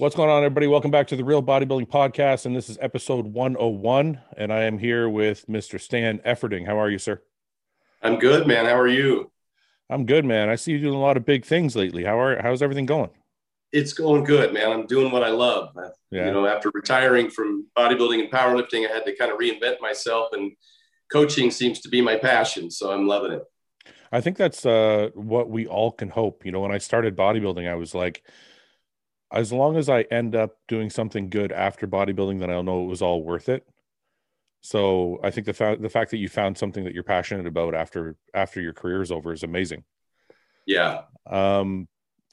What's going on, everybody? Welcome back to the Real Bodybuilding Podcast, and this is episode 101. And I am here with Mr. Stan Efferding. How are you, sir? I'm good, man. How are you? I'm good, man. I see you doing a lot of big things lately. How are how's everything going? It's going good, man. I'm doing what I love. Yeah. You know, after retiring from bodybuilding and powerlifting, I had to kind of reinvent myself, and coaching seems to be my passion. So I'm loving it. I think that's uh, what we all can hope. You know, when I started bodybuilding, I was like, as long as I end up doing something good after bodybuilding, then I'll know it was all worth it. So I think the fact the fact that you found something that you're passionate about after after your career is over is amazing. Yeah. Um.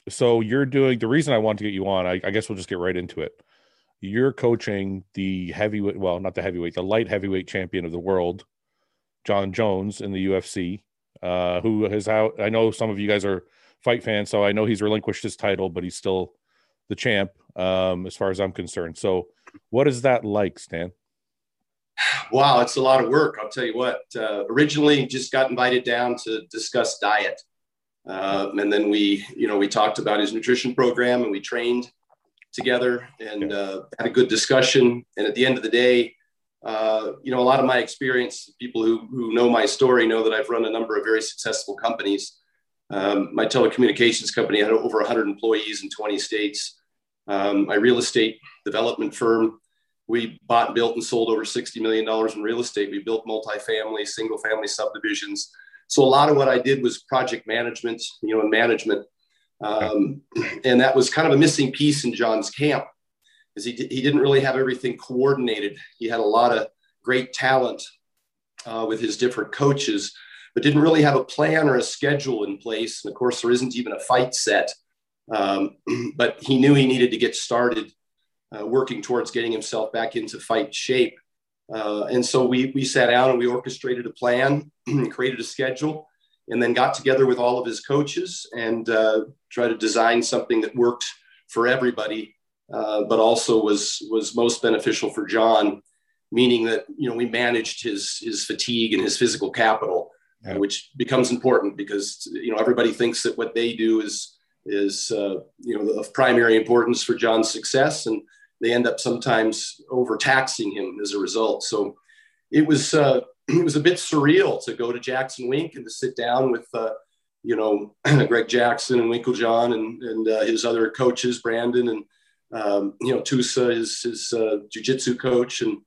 So you're doing the reason I want to get you on. I, I guess we'll just get right into it. You're coaching the heavyweight, well, not the heavyweight, the light heavyweight champion of the world, Jon Jones in the UFC. Uh, who has out? I know some of you guys are fight fans, so I know he's relinquished his title, but he's still the champ, um, as far as I'm concerned. So, what is that like, Stan? Wow, it's a lot of work. I'll tell you what. Uh, originally, just got invited down to discuss diet, uh, and then we, you know, we talked about his nutrition program, and we trained together and uh, had a good discussion. And at the end of the day, uh, you know, a lot of my experience, people who, who know my story know that I've run a number of very successful companies. Um, my telecommunications company had over 100 employees in 20 states. Um, my real estate development firm, we bought, built, and sold over $60 million in real estate. We built multifamily, single family subdivisions. So a lot of what I did was project management, you know, and management. Um, and that was kind of a missing piece in Jon's camp because he, he didn't really have everything coordinated. He had a lot of great talent uh, with his different coaches, but didn't really have a plan or a schedule in place. And of course, there isn't even a fight set. Um, but he knew he needed to get started uh, working towards getting himself back into fight shape. Uh, and so we, we sat down and we orchestrated a plan, created a schedule, and then got together with all of his coaches and uh, tried to design something that worked for everybody, uh, but also was, was most beneficial for Jon, meaning that, you know, we managed his, his fatigue and his physical capital yeah. which becomes important because you know everybody thinks that what they do is is uh, you know of primary importance for Jon's success, and they end up sometimes overtaxing him as a result. So it was uh, it was a bit surreal to go to Jackson Wink and to sit down with uh, you know Greg Jackson and Winkeljohn and and uh, his other coaches, Brandon and um, you know Tusa, his his uh, jujitsu coach and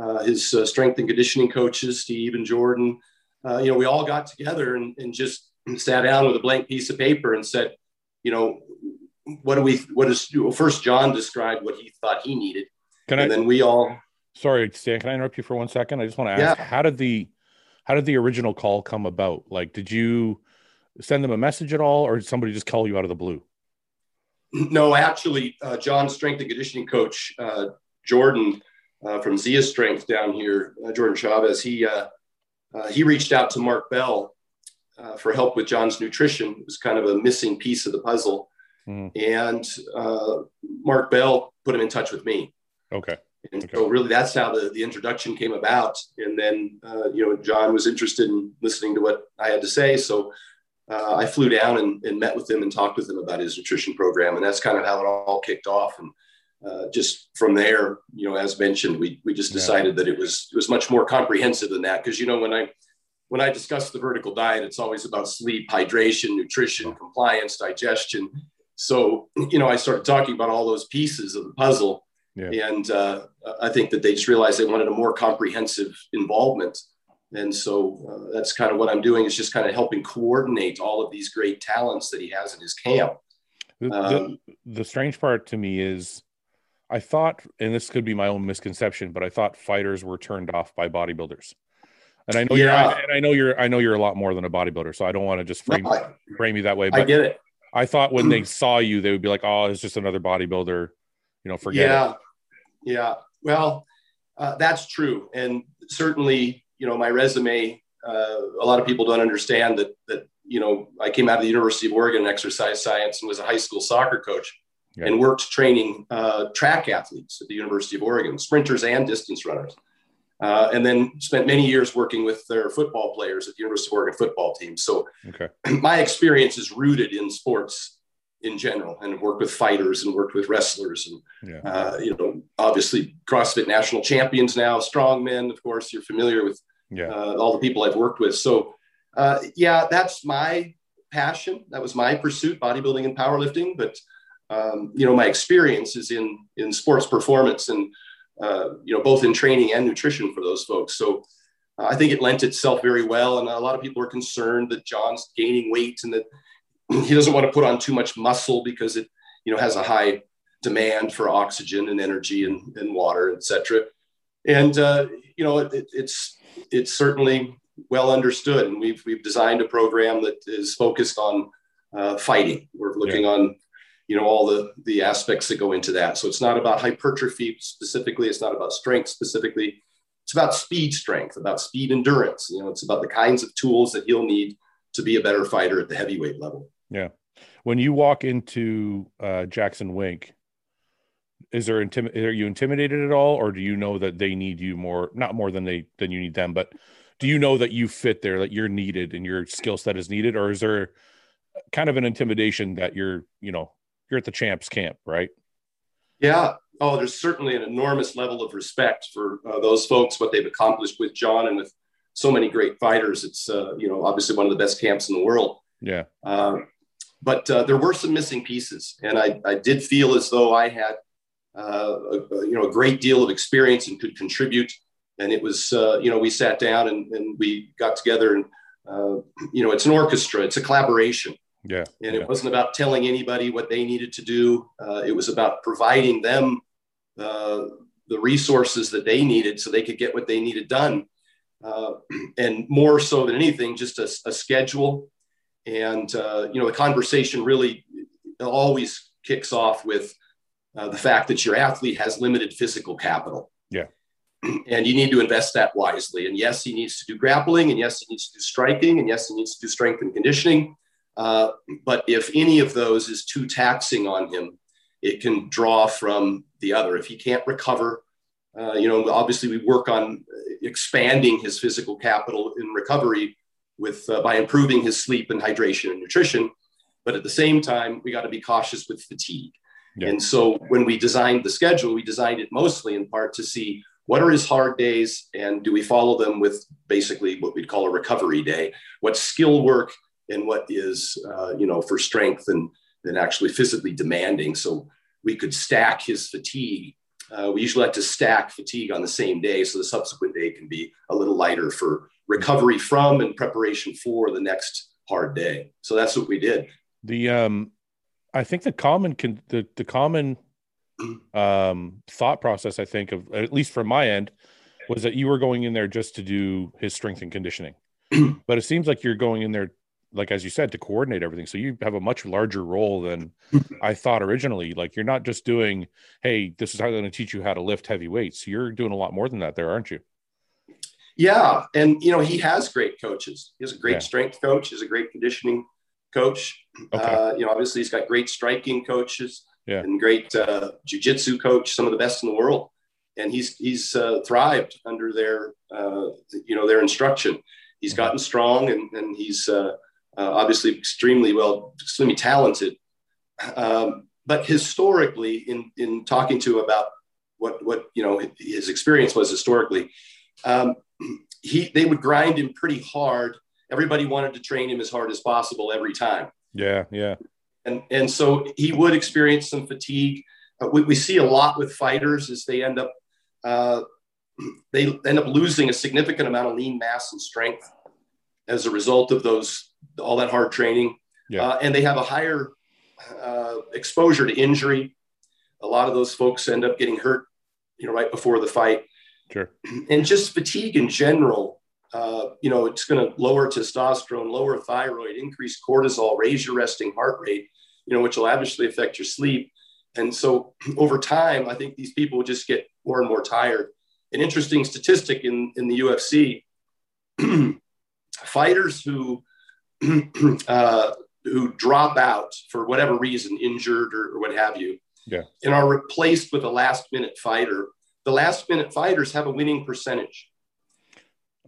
uh, his uh, strength and conditioning coaches, Steve and Jordan uh, you know, we all got together and, and just sat down with a blank piece of paper and said, you know, what do we, what is, well, first Jon described what he thought he needed. Can and I, then we all, sorry, Stan, can I interrupt you for one second? I just want to ask, yeah. how did the, how did the original call come about? Like, did you send them a message at all or did somebody just call you out of the blue? No, actually, uh, Jon's strength and conditioning coach, uh, Jordan uh, from Zia Strength down here, uh, Jordan Chavez, he, uh, he reached out to Mark Bell uh, for help with Jon's nutrition. It was kind of a missing piece of the puzzle. Mm. And uh, Mark Bell put him in touch with me. Okay. And okay. so really that's how the, the introduction came about. And then, uh, you know, Jon was interested in listening to what I had to say. So uh, I flew down and, and, met with him and talked with him about his nutrition program. And that's kind of how it all kicked off. And uh, just from there, you know, as mentioned, we we just decided yeah. that it was it was much more comprehensive than that because you know when I when I discuss the vertical diet, it's always about sleep, hydration, nutrition, compliance, digestion. So you know, I started talking about all those pieces of the puzzle, yeah. and uh, I think that they just realized they wanted a more comprehensive involvement. And so uh, that's kind of what I'm doing is just kind of helping coordinate all of these great talents that he has in his camp. Um, the, the strange part to me is I thought, and this could be my own misconception, but I thought fighters were turned off by bodybuilders. And I know yeah. you're, and I know you're, I know you're a lot more than a bodybuilder, so I don't want to just frame no, I, frame you that way. But I get it. I thought when they saw you, they would be like, "Oh, it's just another bodybuilder," you know, forget yeah. it. Yeah, well, uh, that's true, and certainly, you know, my resume. Uh, a lot of people don't understand that that you know I came out of the University of Oregon in exercise science and was a high school soccer coach and worked training uh, track athletes at the University of Oregon, sprinters and distance runners. Uh, and then spent many years working with their football players at the University of Oregon football team. So okay. my experience is rooted in sports in general and worked with fighters and worked with wrestlers and Yeah. uh, you know obviously CrossFit national champions now, strongmen. Of course, you're familiar with Yeah. uh, all the people I've worked with. So uh, yeah, that's my passion. That was my pursuit, bodybuilding and powerlifting. But um, you know, my experience is in in sports performance and uh, you know both in training and nutrition for those folks. So uh, I think it lent itself very well. And a lot of people are concerned that Jon's gaining weight and that he doesn't want to put on too much muscle because it you know has a high demand for oxygen and energy and, and water, etc. And uh, you know, it, it's it's certainly well understood, and we've we've designed a program that is focused on uh, fighting. We're looking on you know all the the aspects that go into that. So it's not about hypertrophy specifically. It's not about strength specifically. It's about speed strength, about speed endurance. You know, it's about the kinds of tools that he'll need to be a better fighter at the heavyweight level. Yeah. When you walk into uh, Jackson Wink, is there intim- are you intimidated at all, or do you know that they need you more? Not more than they than you need them, but do you know that you fit there, that you're needed, and your skill set is needed, or is there kind of an intimidation that you're, you know, you're at the champs camp, right? Yeah. Oh, there's certainly an enormous level of respect for uh, those folks, what they've accomplished with Jon and with so many great fighters. It's, uh, you know, obviously one of the best camps in the world. Yeah. Uh, but uh, there were some missing pieces, and I, I did feel as though I had, uh, a, you know, a great deal of experience and could contribute. And it was, uh, you know, we sat down and, and we got together, and uh, you know, it's an orchestra, it's a collaboration. Yeah. And yeah. it wasn't about telling anybody what they needed to do. Uh, it was about providing them uh, the resources that they needed so they could get what they needed done. Uh, and more so than anything, just a, a schedule. And, uh, you know, the conversation really always kicks off with uh, the fact that your athlete has limited physical capital. Yeah. And you need to invest that wisely. And yes, he needs to do grappling. And yes, he needs to do striking. And yes, he needs to do strength and conditioning. Uh, but if any of those is too taxing on him, it can draw from the other. If he can't recover, uh, you know, obviously we work on expanding his physical capital in recovery with uh, by improving his sleep and hydration and nutrition. But at the same time, we got to be cautious with fatigue. Yeah. And so when we designed the schedule, we designed it mostly in part to see what are his hard days and do we follow them with basically what we'd call a recovery day? What skill work and what is uh, you know for strength and and actually physically demanding. So we could stack his fatigue uh, we usually like to stack fatigue on the same day so the subsequent day can be a little lighter for recovery from and preparation for the next hard day. So that's what we did. The um i think the common con- the, the common um thought process i think of at least from my end was that you were going in there just to do his strength and conditioning. But it seems like you're going in there like as you said to coordinate everything. So you have a much larger role than i thought originally. Like you're not just doing hey this is how i'm going to teach you how to lift heavy weights. You're doing a lot more than that there aren't you? Yeah and you know he has great coaches. He has a great Yeah. strength coach. He's a great conditioning coach. Okay. uh, you know obviously he's got great striking coaches Yeah. and great uh, jiu-jitsu coach some of the best in the world. And he's he's uh, thrived under their uh, you know their instruction. He's Mhm. gotten strong and, and he's uh, uh, obviously extremely well extremely talented. Um, but historically in in talking to him about what what you know his experience was historically um, he they would grind him pretty hard. Everybody wanted to train him as hard as possible every time. Yeah yeah. And and so he would experience some fatigue. Uh, we, we see a lot with fighters as they end up uh, they end up losing a significant amount of lean mass and strength as a result of those all that hard training, Yeah. uh, and they have a higher uh, exposure to injury. A lot of those folks end up getting hurt, you know, right before the fight. Sure. And just fatigue in general uh, you know it's going to lower testosterone lower thyroid increase cortisol raise your resting heart rate you know which will obviously affect your sleep. And so over time i think these people will just get more and more tired. An interesting statistic in, in the ufc fighters who uh, who drop out for whatever reason injured or, or what have you Yeah. and are replaced with a last minute fighter the last minute fighters have a winning percentage.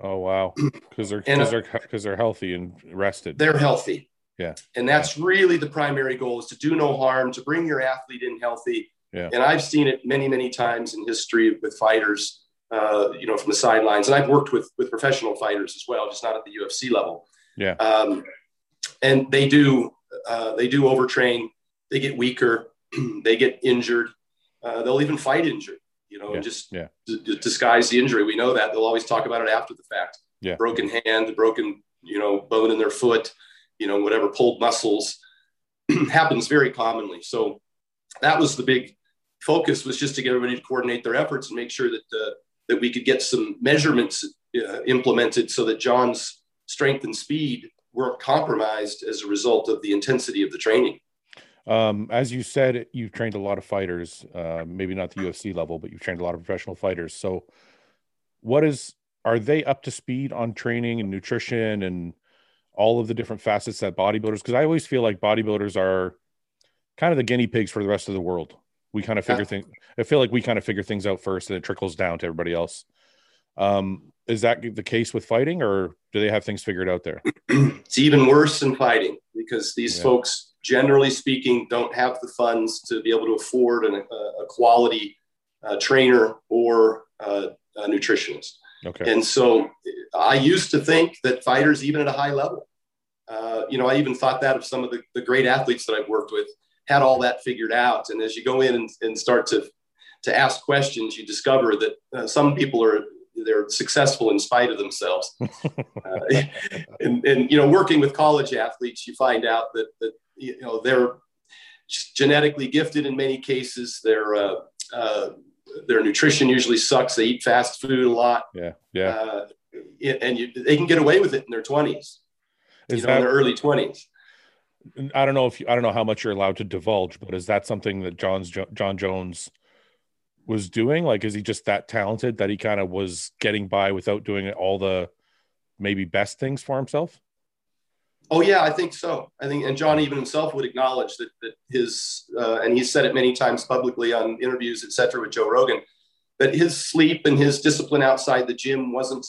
oh wow because they're because they're because they're healthy and rested They're healthy. Yeah. And that's really the primary goal is to do no harm, to bring your athlete in healthy. Yeah. And I've seen it many, many times in history with fighters, uh, you know, from the sidelines. And I've worked with with professional fighters as well, just not at the UFC level. Yeah. Um, and they do uh, they do overtrain. They get weaker. they get injured. Uh, they'll even fight injured. You know, Yeah. just Yeah. d- d- disguise the injury. We know that they'll always talk about it after the fact. Yeah. Broken hand, broken, you know, bone in their foot, you know, whatever pulled muscles happens very commonly. So that was the big focus was just to get everybody to coordinate their efforts and make sure that uh, that we could get some measurements uh, implemented so that Jon's strength and speed weren't compromised as a result of the intensity of the training. Um, as you said, you've trained a lot of fighters, uh, maybe not the UFC level, but you've trained a lot of professional fighters. So, what is are they up to speed on training and nutrition and all of the different facets that bodybuilders? Because I always feel like bodybuilders are kind of the guinea pigs for the rest of the world. We kind of figure Yeah. things. I feel like we kind of figure things out first, and it trickles down to everybody else. Um, is that the case with fighting, or do they have things figured out there? it's even worse than fighting because these Yeah. folks, generally speaking, don't have the funds to be able to afford an, a, a quality uh, trainer or uh, a nutritionist. Okay. And so I used to think that fighters, even at a high level, uh, you know, I even thought that of some of the, the great athletes that I've worked with had all that figured out. And as you go in and, and start to, to ask questions, you discover that uh, some people are, they're successful in spite of themselves. Uh, and, and, you know, working with college athletes, you find out that, that you know, they're genetically gifted in many cases. Their, uh, uh, their nutrition usually sucks. They eat fast food a lot yeah. Yeah. uh, and you, they can get away with it in their 20s, you know, in their early 20s. I don't know if you, I don't know how much you're allowed to divulge, but is that something that Jon's Jo- Jon Jones was doing? Like, is he just that talented that he kind of was getting by without doing all the maybe best things for himself? Oh yeah, I think so. I think, and Jon even himself would acknowledge that that his, uh, and he's said it many times publicly on interviews, et cetera, with Joe Rogan, that his sleep and his discipline outside the gym wasn't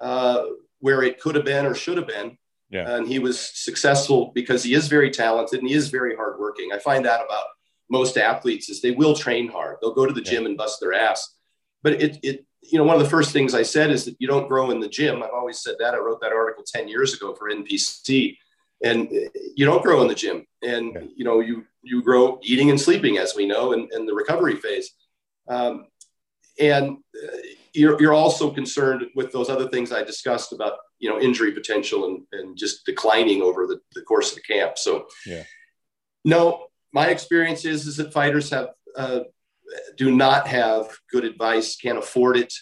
uh, where it could have been or should have been. Yeah. And he was successful because he is very talented and he is very hardworking. I find that about most athletes is they will train hard. They'll go to the Yeah. gym and bust their ass. But it, it, you know, one of the first things I said is that you don't grow in the gym. I've always said that. I wrote that article 10 years ago for NPC. And uh, you don't grow in the gym. And, Yeah. you know, you, you grow eating and sleeping, as we know, in, in the recovery phase. Um, and uh, you're, you're also concerned with those other things I discussed about, you know, injury potential and, and just declining over the, the course of the camp. So, Yeah. no, my experience is, is that fighters have, uh, do not have good advice, can't afford it.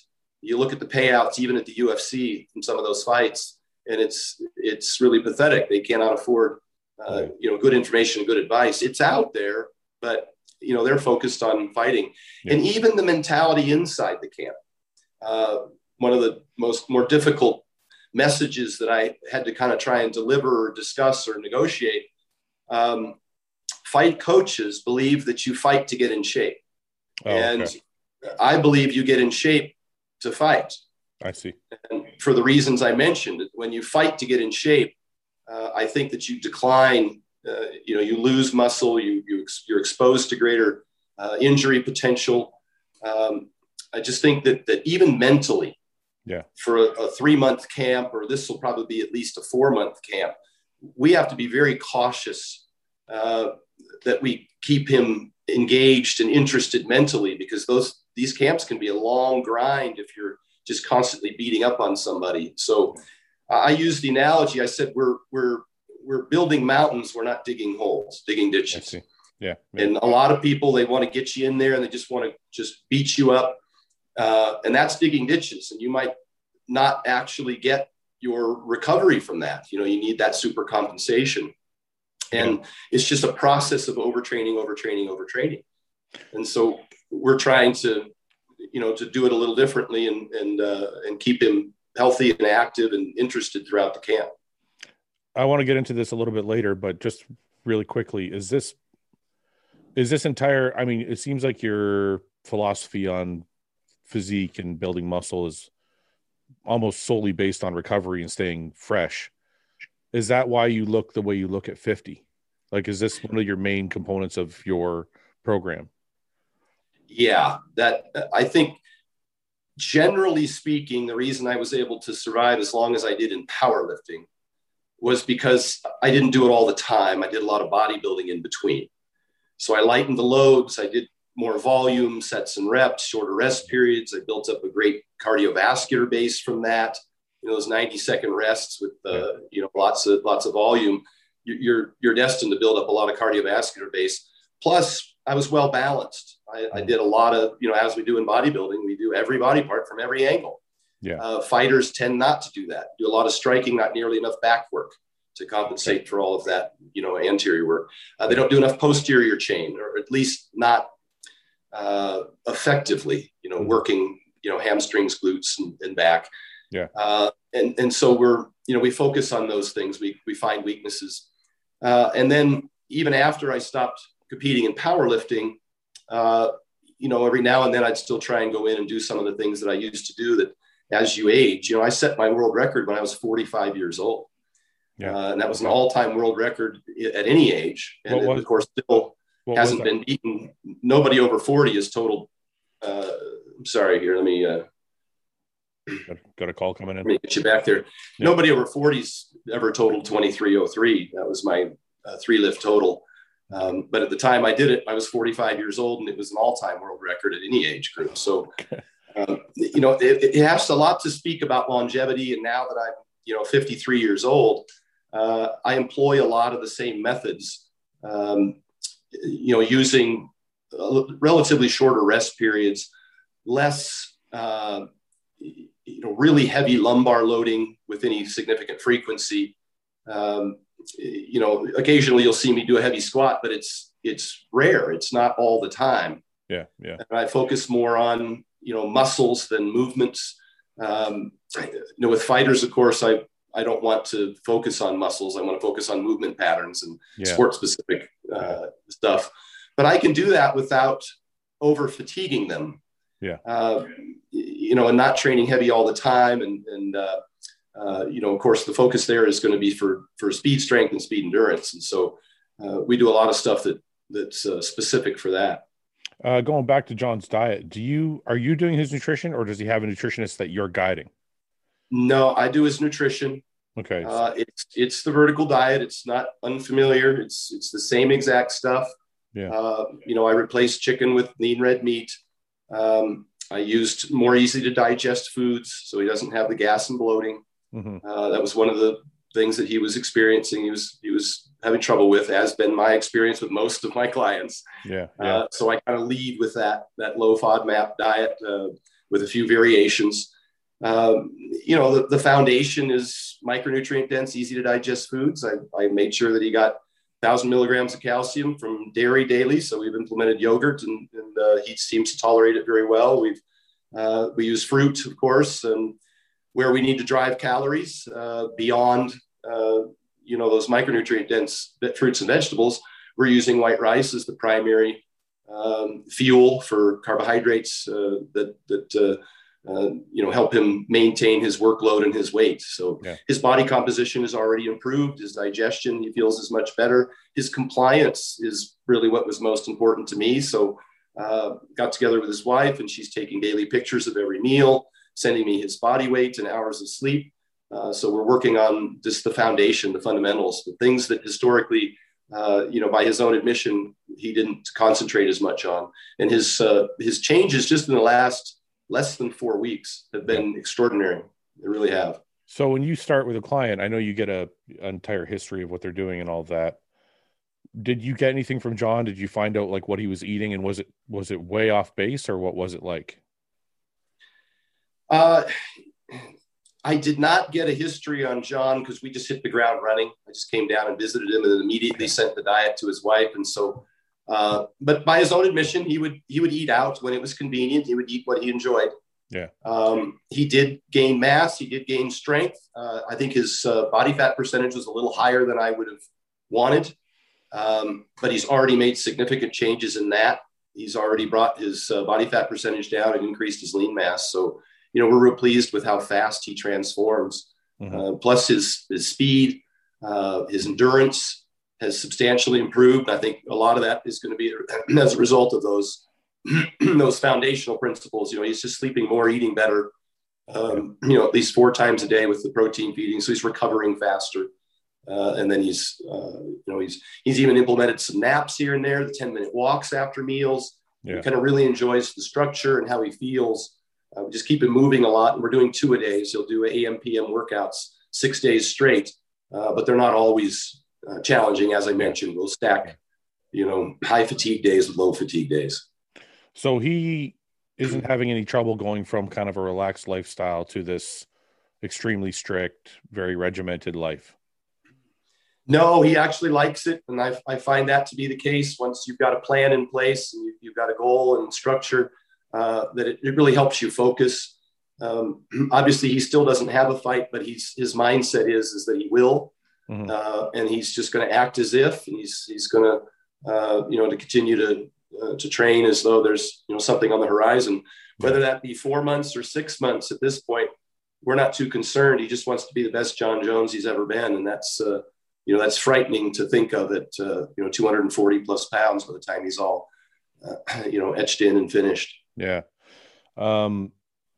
You look at the payouts, even at the UFC from some of those fights, and it's, it's really pathetic. They cannot afford, uh, Yeah. you know, good information and good advice. It's out there, but, you know, they're focused on fighting. Yeah. And even the mentality inside the camp. Uh, one of the most more difficult messages that I had to kind of try and deliver or discuss or negotiate. Um, fight coaches believe that you fight to get in shape. Oh, and okay. I believe you get in shape to fight. I see. And for the reasons I mentioned, when you fight to get in shape, uh, I think that you decline, uh, you know, you lose muscle, you, you ex- you're exposed to greater uh, injury potential. Um, I just think that, that even mentally, Yeah. for a, a three month camp, or this will probably be at least a four month camp, we have to be very cautious uh, that we keep him engaged and interested mentally because those these camps can be a long grind if you're just constantly beating up on somebody. So I use the analogy. I said we're we're we're building mountains. We're not digging holes, digging ditches. Yeah. yeah. And a lot of people they want to get you in there and they just want to just beat you up, uh, and that's digging ditches. And you might not actually get your recovery from that. You know, you need that super compensation. And it's just a process of overtraining, overtraining, overtraining. And so we're trying to, you know, to do it a little differently and and uh, and keep him healthy and active and interested throughout the camp. I want to get into this a little bit later, but just really quickly, is this is this entire I mean, it seems like your philosophy on physique and building muscle is almost solely based on recovery and staying fresh. Is that why you look the way you look at 50? Like, is this one of your main components of your program? Yeah, that I think generally speaking, the reason I was able to survive as long as I did in powerlifting was because I didn't do it all the time. I did a lot of bodybuilding in between. So I lightened the loads. I did more volume, sets and reps, shorter rest periods. I built up a great cardiovascular base from that. You know, those 90 second rests with, uh, you know, lots of, lots of volume. You're, you're destined to build up a lot of cardiovascular base. Plus, I was well balanced. I, I did a lot of, you know, as we do in bodybuilding, we do every body part from every angle. Yeah. Uh, fighters tend not to do that. Do a lot of striking, not nearly enough back work to compensate okay. for all of that, you know, anterior work. Uh, they don't do enough posterior chain, or at least not uh, effectively, you know, mm-hmm. working, you know, hamstrings, glutes, and, and back. Yeah. Uh, and and so we're, you know, we focus on those things. We we find weaknesses, uh, and then even after I stopped competing in powerlifting, uh, you know, every now and then I'd still try and go in and do some of the things that I used to do that as you age, you know, I set my world record when I was 45 years old. Yeah. Uh, and that was an all-time world record at any age. And was, of course, still hasn't been beaten. Nobody over 40 is total. Uh, I'm sorry here. Let me, uh, got, a call coming in. Let me get you back there. Yeah. Nobody over 40s ever totaled 2303. That was my uh, three lift total. Um, but at the time I did it, I was 45 years old and it was an all-time world record at any age group. So um, you know, it, it, has a lot to speak about longevity. And now that I'm, you know, 53 years old, uh, I employ a lot of the same methods, um, you know, using relatively shorter rest periods, less, uh, you know, really heavy lumbar loading with any significant frequency. Um, you know, occasionally you'll see me do a heavy squat, but it's it's rare. It's not all the time. Yeah, yeah. And I focus more on you know muscles than movements. Um, you know, with fighters, of course, I I don't want to focus on muscles. I want to focus on movement patterns and yeah. sport specific uh, stuff. But I can do that without over fatiguing them. Yeah. Uh, you know, and not training heavy all the time. And, and uh, uh, you know, of course, the focus there is going to be for, for speed strength and speed endurance. And so uh, we do a lot of stuff that that's uh, specific for that. Uh, going back to Jon's diet, do you are you doing his nutrition, or does he have a nutritionist that you're guiding? No, I do his nutrition. Okay. Uh, it's it's the vertical diet. It's not unfamiliar. It's it's the same exact stuff. Yeah. Uh, you know, I replaced chicken with lean red meat. Um, I used more easy to digest foods, so he doesn't have the gas and bloating. Mm-hmm. Uh, that was one of the things that he was experiencing. He was he was having trouble with, has been my experience with most of my clients. Yeah. yeah. Uh, so I kind of lead with that that low FODMAP diet uh, with a few variations. Um, you know, the, the, foundation is micronutrient dense, easy to digest foods. I, I made sure that he got thousand milligrams of calcium from dairy daily. So we've implemented yogurt, and, and uh, he seems to tolerate it very well. We've uh, we use fruit, of course, and where we need to drive calories uh, beyond uh, you know those micronutrient dense fruits and vegetables, we're using white rice as the primary um, fuel for carbohydrates uh, that that uh, you know help him maintain his workload and his weight. So yeah. his body composition is already improved. His digestion he feels is much better. His compliance is really what was most important to me. So uh, got together with his wife and she's taking daily pictures of every meal, sending me his body weight and hours of sleep. Uh, so we're working on just the foundation, the fundamentals, the things that historically, uh, you know, by his own admission, he didn't concentrate as much on. And his uh, his changes just in the last less than four weeks have been extraordinary. They really have. So when you start with a client, I know you get a an entire history of what they're doing and all that. Did you get anything from Jon? Did you find out like what he was eating and was it was it way off base or what was it like? Uh I did not get a history on Jon because we just hit the ground running. I just came down and visited him and then immediately sent the diet to his wife. And so, uh, but by his own admission, he would he would eat out when it was convenient. He would eat what he enjoyed. Yeah. Um, he did gain mass. He did gain strength. Uh, I think his uh, body fat percentage was a little higher than I would have wanted. Um, but he's already made significant changes in that. He's already brought his uh, body fat percentage down and increased his lean mass. So you know, we're real pleased with how fast he transforms. Mm-hmm. Uh, plus his his speed, Uh, his endurance has substantially improved. I think a lot of that is going to be as a result of those those foundational principles. You know, he's just sleeping more, eating better. Um, you know, at least four times a day with the protein feeding, so he's recovering faster. Uh, and then he's, uh, you know, he's he's even implemented some naps here and there, the ten minute walks after meals. Yeah. He kind of really enjoys the structure and how he feels. Uh, we just keep him moving a lot, and we're doing two a days. He'll do AM PM workouts six days straight, uh, but they're not always uh, challenging. As I mentioned, we'll stack, you know, high fatigue days with low fatigue days. So he isn't having any trouble going from kind of a relaxed lifestyle to this extremely strict, very regimented life. No, he actually likes it. And I, I find that to be the case once you've got a plan in place and you, have got a goal and structure, uh, that it, it, really helps you focus. Um, obviously, he still doesn't have a fight, but he's, his mindset is, is that he will. Mm-hmm. Uh, and he's just going to act as if, he's, he's going to, uh, you know, to continue to, uh, to train as though there's, you know, something on the horizon, whether that be four months or six months at this point, we're not too concerned. He just wants to be the best Jon Jones he's ever been. And that's, uh, you know that's frightening to think of at uh, you know 240 plus pounds by the time he's all uh, you know etched in and finished yeah um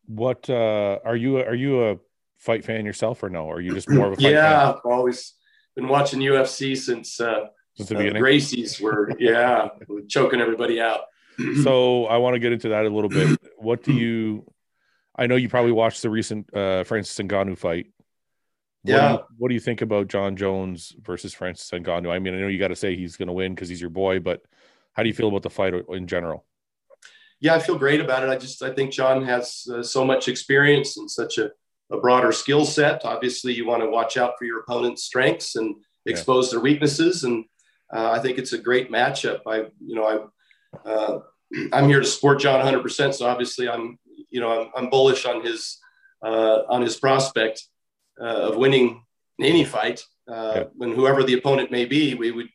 what uh are you are you a fight fan yourself or no or are you just more of a yeah fan? always been watching ufc since uh since the uh, beginning gracie's were yeah choking everybody out so i want to get into that a little bit what do you i know you probably watched the recent uh francis Ngannou fight yeah. What do, you, what do you think about Jon Jones versus Francis Ngannou? I mean, I know you got to say he's going to win because he's your boy, but how do you feel about the fight in general? Yeah, I feel great about it. I just I think Jon has uh, so much experience and such a, a broader skill set. Obviously, you want to watch out for your opponent's strengths and expose yeah. their weaknesses, and uh, I think it's a great matchup. I you know I uh, I'm here to support Jon 100. percent So obviously, I'm you know I'm, I'm bullish on his uh, on his prospect uh, of winning any fight. Uh, yeah. And whoever the opponent may be, we would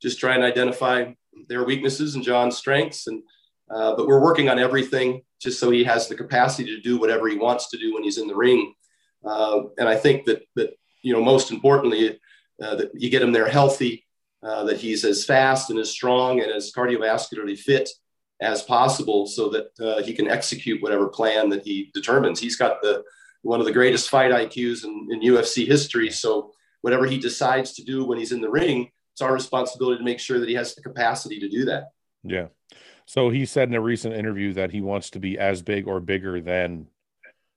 just try and identify their weaknesses and Jon's strengths. And uh, but we're working on everything just so he has the capacity to do whatever he wants to do when he's in the ring. Uh, and I think that that you know most importantly uh, that you get him there healthy, uh, that he's as fast and as strong and as cardiovascularly fit as possible, so that uh, he can execute whatever plan that he determines. He's got the one of the greatest fight IQs in, in UFC history. So whatever he decides to do when he's in the ring, it's our responsibility to make sure that he has the capacity to do that. Yeah. So he said in a recent interview that he wants to be as big or bigger than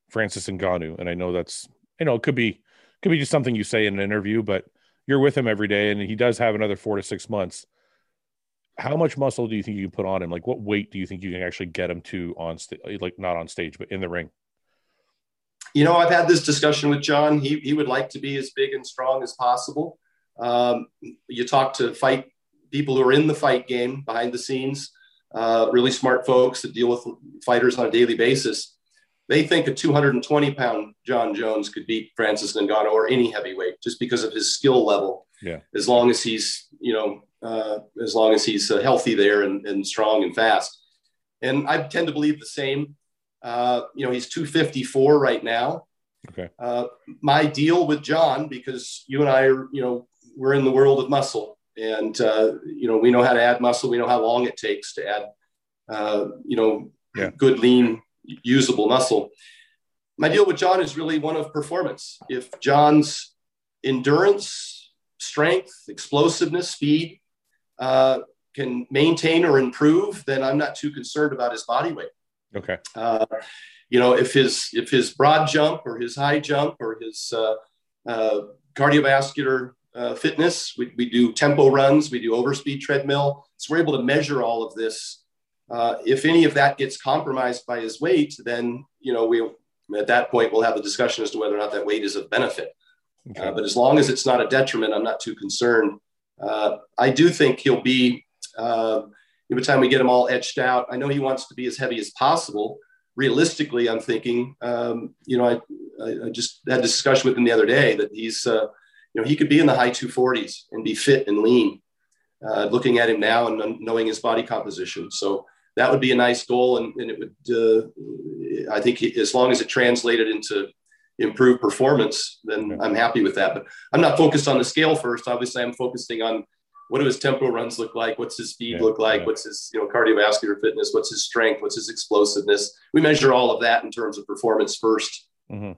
Francis Ngannou, and I know that's you know it could be could be just something you say in an interview, but you're with him every day, and he does have another four to six months. How much muscle do you think you can put on him? Like, what weight do you think you can actually get him to on? Like, not on stage, but in the ring? you know, I've had this discussion with Jon. He, he would like to be as big and strong as possible. Um, you talk to fight people who are in the fight game behind the scenes, uh, really smart folks that deal with fighters on a daily basis. They think a 220 pound Jon Jones could beat Francis Ngannou or any heavyweight just because of his skill level. Yeah. As long as he's, you know, uh, as long as he's uh, healthy there and, and strong and fast. And I tend to believe the same. Uh, you know, he's 254 right now. Okay. Uh, my deal with Jon, because you and I are, you know, we're in the world of muscle, and uh, you know, we know how to add muscle. We know how long it takes to add, uh, you know, yeah. good, lean, usable muscle. My deal with Jon is really one of performance. If Jon's endurance, strength, explosiveness, speed uh, can maintain or improve, then I'm not too concerned about his body weight. Okay. Uh, you know, if his if his broad jump or his high jump or his uh, uh, cardiovascular uh, fitness, we, we do tempo runs, we do overspeed treadmill, so we're able to measure all of this. Uh, if any of that gets compromised by his weight, then you know we at that point we'll have a discussion as to whether or not that weight is of benefit. Okay. Uh, but as long as it's not a detriment, I'm not too concerned. I do think he'll be by the time we get him all etched out, I know he wants to be as heavy as possible. Realistically, I'm thinking, um, you know, I, I, just had a discussion with him the other day that he's, uh, you know, he could be in the high 240s and be fit and lean. Uh, looking at him now and knowing his body composition, so that would be a nice goal, and, and it would, uh, I think, he, as long as it translated into improved performance, then I'm happy with that. But I'm not focused on the scale first. Obviously, I'm focusing on what do his tempo runs look like? What's his speed yeah, look like? Yeah. What's his you know cardiovascular fitness? What's his strength? What's his explosiveness? We measure all of that in terms of performance 1st mm-hmm.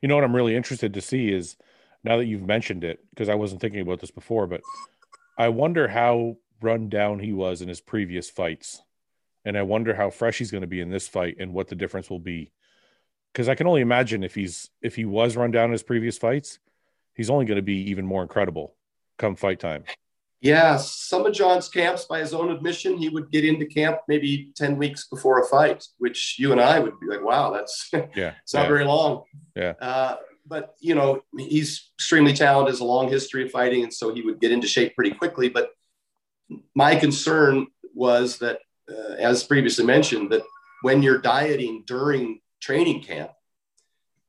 You know what I'm really interested to see is now that you've mentioned it because I wasn't thinking about this before, but I wonder how run down he was in his previous fights, and I wonder how fresh he's going to be in this fight and what the difference will be. Because I can only imagine if he's if he was run down in his previous fights, he's only going to be even more incredible come fight time. Yeah, some of Jon's camps, by his own admission, he would get into camp maybe 10 weeks before a fight, which you and I would be like, wow, that's yeah, it's not yeah. very long. Yeah. Uh, but, you know, he's extremely talented, has a long history of fighting. And so he would get into shape pretty quickly. But my concern was that, uh, as previously mentioned, that when you're dieting during training camp,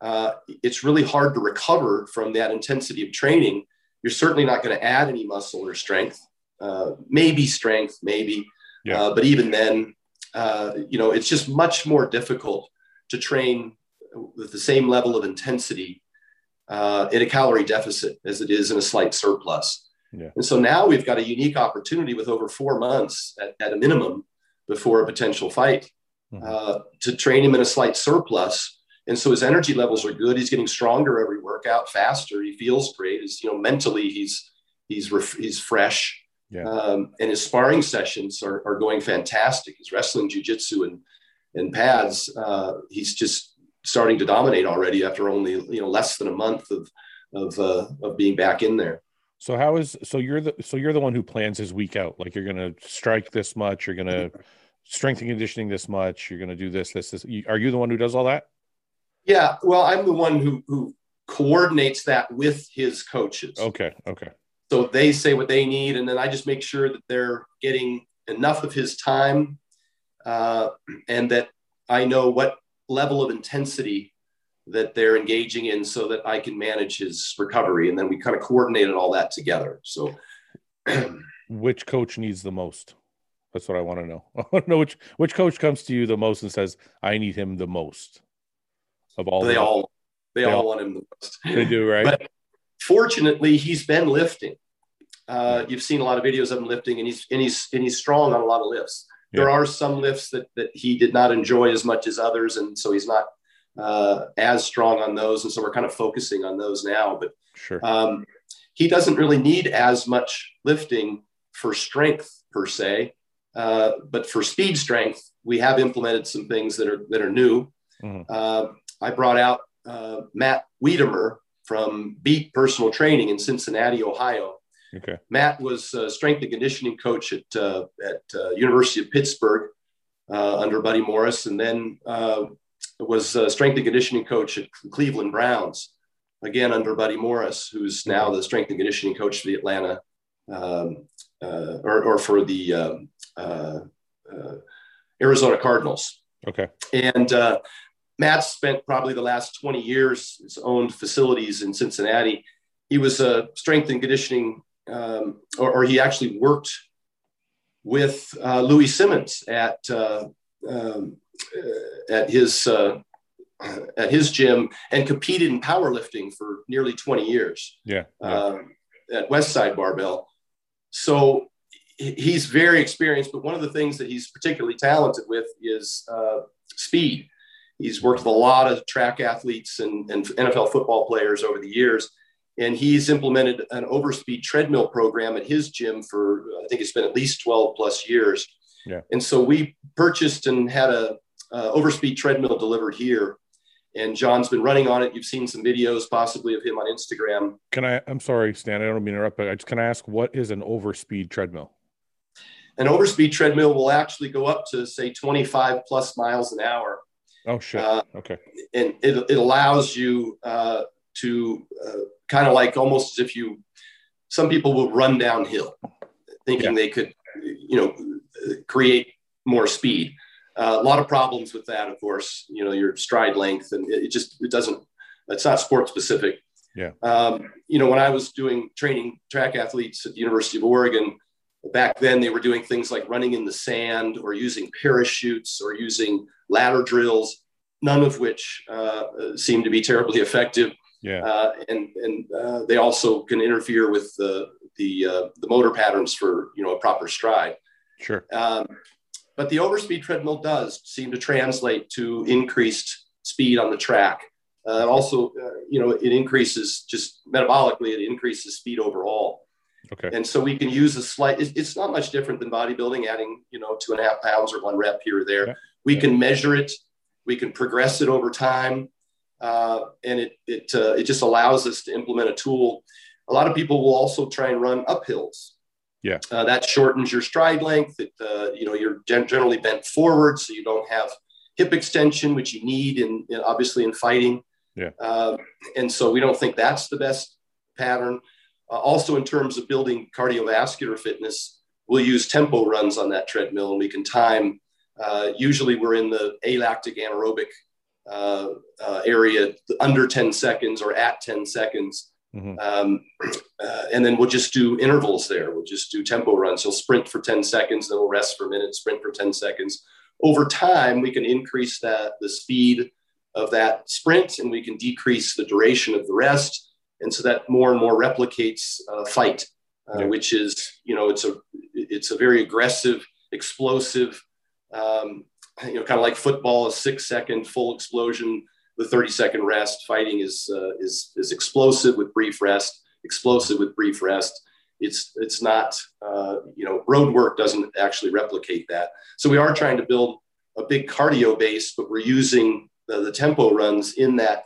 uh, it's really hard to recover from that intensity of training you're certainly not going to add any muscle or strength. Uh, maybe strength, maybe. Yeah. Uh, but even then, uh, you know, it's just much more difficult to train with the same level of intensity uh, in a calorie deficit as it is in a slight surplus. Yeah. And so now we've got a unique opportunity with over four months at, at a minimum before a potential fight mm-hmm. uh, to train him in a slight surplus and so his energy levels are good. He's getting stronger every workout, faster. He feels great. He's you know mentally he's he's ref, he's fresh. Yeah. Um, and his sparring sessions are, are going fantastic. His wrestling, jujitsu, and and pads. Uh, he's just starting to dominate already after only you know less than a month of of uh, of being back in there. So how is so you're the so you're the one who plans his week out. Like you're going to strike this much. You're going to strength and conditioning this much. You're going to do this this this. Are you the one who does all that? Yeah, well, I'm the one who who coordinates that with his coaches. Okay, okay. So they say what they need, and then I just make sure that they're getting enough of his time, uh, and that I know what level of intensity that they're engaging in, so that I can manage his recovery, and then we kind of coordinated all that together. So, which coach needs the most? That's what I want to know. I want to know which which coach comes to you the most and says, "I need him the most." of all they all they, they all, all want him the most. They do, right? But fortunately, he's been lifting. Uh, you've seen a lot of videos of him lifting, and he's and he's and he's strong on a lot of lifts. Yeah. There are some lifts that that he did not enjoy as much as others, and so he's not uh, as strong on those. And so we're kind of focusing on those now. But sure. um, he doesn't really need as much lifting for strength per se, uh, but for speed strength, we have implemented some things that are that are new. Mm-hmm. Uh, I brought out uh, Matt Wiedemer from Beat Personal Training in Cincinnati, Ohio. Okay. Matt was a strength and conditioning coach at uh, at uh, University of Pittsburgh uh, under Buddy Morris, and then uh, was a strength and conditioning coach at Cleveland Browns, again under Buddy Morris, who's now the strength and conditioning coach for the Atlanta um, uh, or, or, for the um, Arizona Cardinals. Okay. And Matt spent probably the last 20 years his owned facilities in Cincinnati. He was a strength and conditioning, um, or, or, he actually worked with uh, Louie Simmons at uh, um, uh, at his uh, at his gym and competed in powerlifting for nearly 20 years. Yeah, yeah. Um, at Westside Barbell. So he's very experienced, but one of the things that he's particularly talented with is uh, speed He's worked with a lot of track athletes and, and NFL football players over the years. And he's implemented an overspeed treadmill program at his gym for, I think it's been at least 12 plus years. Yeah. And so we purchased and had a, a overspeed treadmill delivered here. And Jon's been running on it. You've seen some videos possibly of him on Instagram. Can I, I'm sorry, Stan, I don't mean to interrupt, but I just, can I ask what is an overspeed treadmill? An overspeed treadmill will actually go up to say 25 plus miles an hour Oh, shit. Uh, okay. And it, it allows you uh, to uh, kind of like almost as if you, some people will run downhill thinking yeah. they could, you know, create more speed. Uh, a lot of problems with that, of course, you know, your stride length and it, it just, it doesn't, it's not sport specific. Yeah. Um, you know, when I was doing training track athletes at the University of Oregon, back then they were doing things like running in the sand or using parachutes or using ladder drills. none of which uh, seem to be terribly effective. Yeah. Uh, and and uh, they also can interfere with the the uh, the motor patterns for you know a proper stride. Sure. Um, but the overspeed treadmill does seem to translate to increased speed on the track. Uh, also, uh, you know, it increases just metabolically, it increases speed overall. Okay. And so we can use a slight, it's not much different than bodybuilding, adding, you know, two and a half pounds or one rep here or there. Yeah. We Yeah. can measure it, we can progress it over time. Uh, and it, it, uh, it just allows us to implement a tool. A lot of people will also try and run uphills. Yeah. Uh, that shortens your stride length. It, uh, you know, you're gen- generally bent forward, so you don't have hip extension, which you need in, in obviously in fighting. Yeah. Uh, and so we don't think that's the best pattern. Uh, also, in terms of building cardiovascular fitness, we'll use tempo runs on that treadmill, and we can time. Uh, usually, we're in the alactic anaerobic uh, uh, area, under 10 seconds or at 10 seconds. Mhm. Um, uh, and then we'll just do intervals there. We'll just do tempo runs. So sprint for 10 seconds, then we'll rest for a minute, sprint for 10 seconds. Over time, we can increase that the speed of that sprint and we can decrease the duration of the rest. And so that more and more replicates uh, fight, uh, Yeah. which is, you know, it's a, it's a very aggressive, explosive, um, you know, kind of like football, a six second full explosion, the 30 second rest. Fighting is, uh, is, is explosive with brief rest, explosive with brief rest. It's, it's not, uh, you know, road work doesn't actually replicate that. So we are trying to build a big cardio base, but we're using the, the tempo runs in that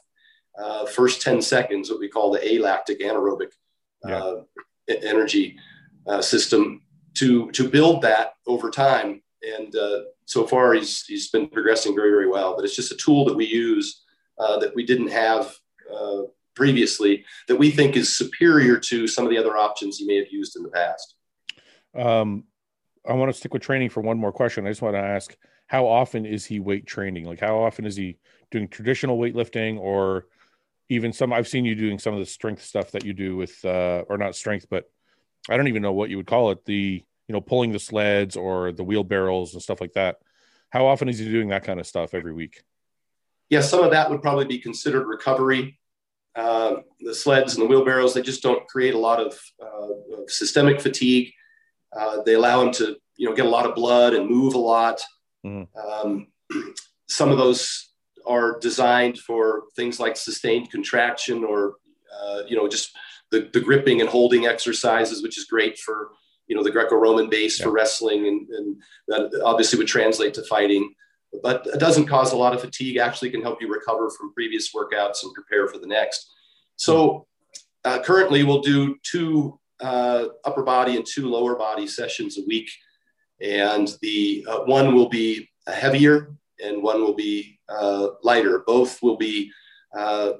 uh, first 10 seconds, what we call the alactic anaerobic uh, e- energy uh, system to, to build that over time. And uh, so far he's, he's been progressing very, very well, but it's just a tool that we use uh, that we didn't have uh, previously that we think is superior to some of the other options you may have used in the past. Um, I want to stick with training for one more question. I just want to ask, how often is he weight training? Like, how often is he doing traditional weightlifting, or even some? I've seen you doing some of the strength stuff that you do with, uh, or not strength, but I don't even know what you would call it. The you know pulling the sleds or the wheelbarrows and stuff like that. How often is he doing that kind of stuff every week? yeah, some of that would probably be considered recovery. Uh, the sleds and the wheelbarrows, they just don't create a lot of uh, of systemic fatigue. Uh, they allow him to, you know, get a lot of blood and move a lot. Mhm. Um, some of those are designed for things like sustained contraction or, uh, you know, just the, the gripping and holding exercises, which is great for, you know, the Greco-Roman base for wrestling, and, and that obviously would translate to fighting. But it doesn't cause a lot of fatigue actually can help you recover from previous workouts and prepare for the next. So uh, currently we'll do two uh, upper body and two lower body sessions a week. And the uh, one will be heavier and one will be uh, lighter. Both will be uh,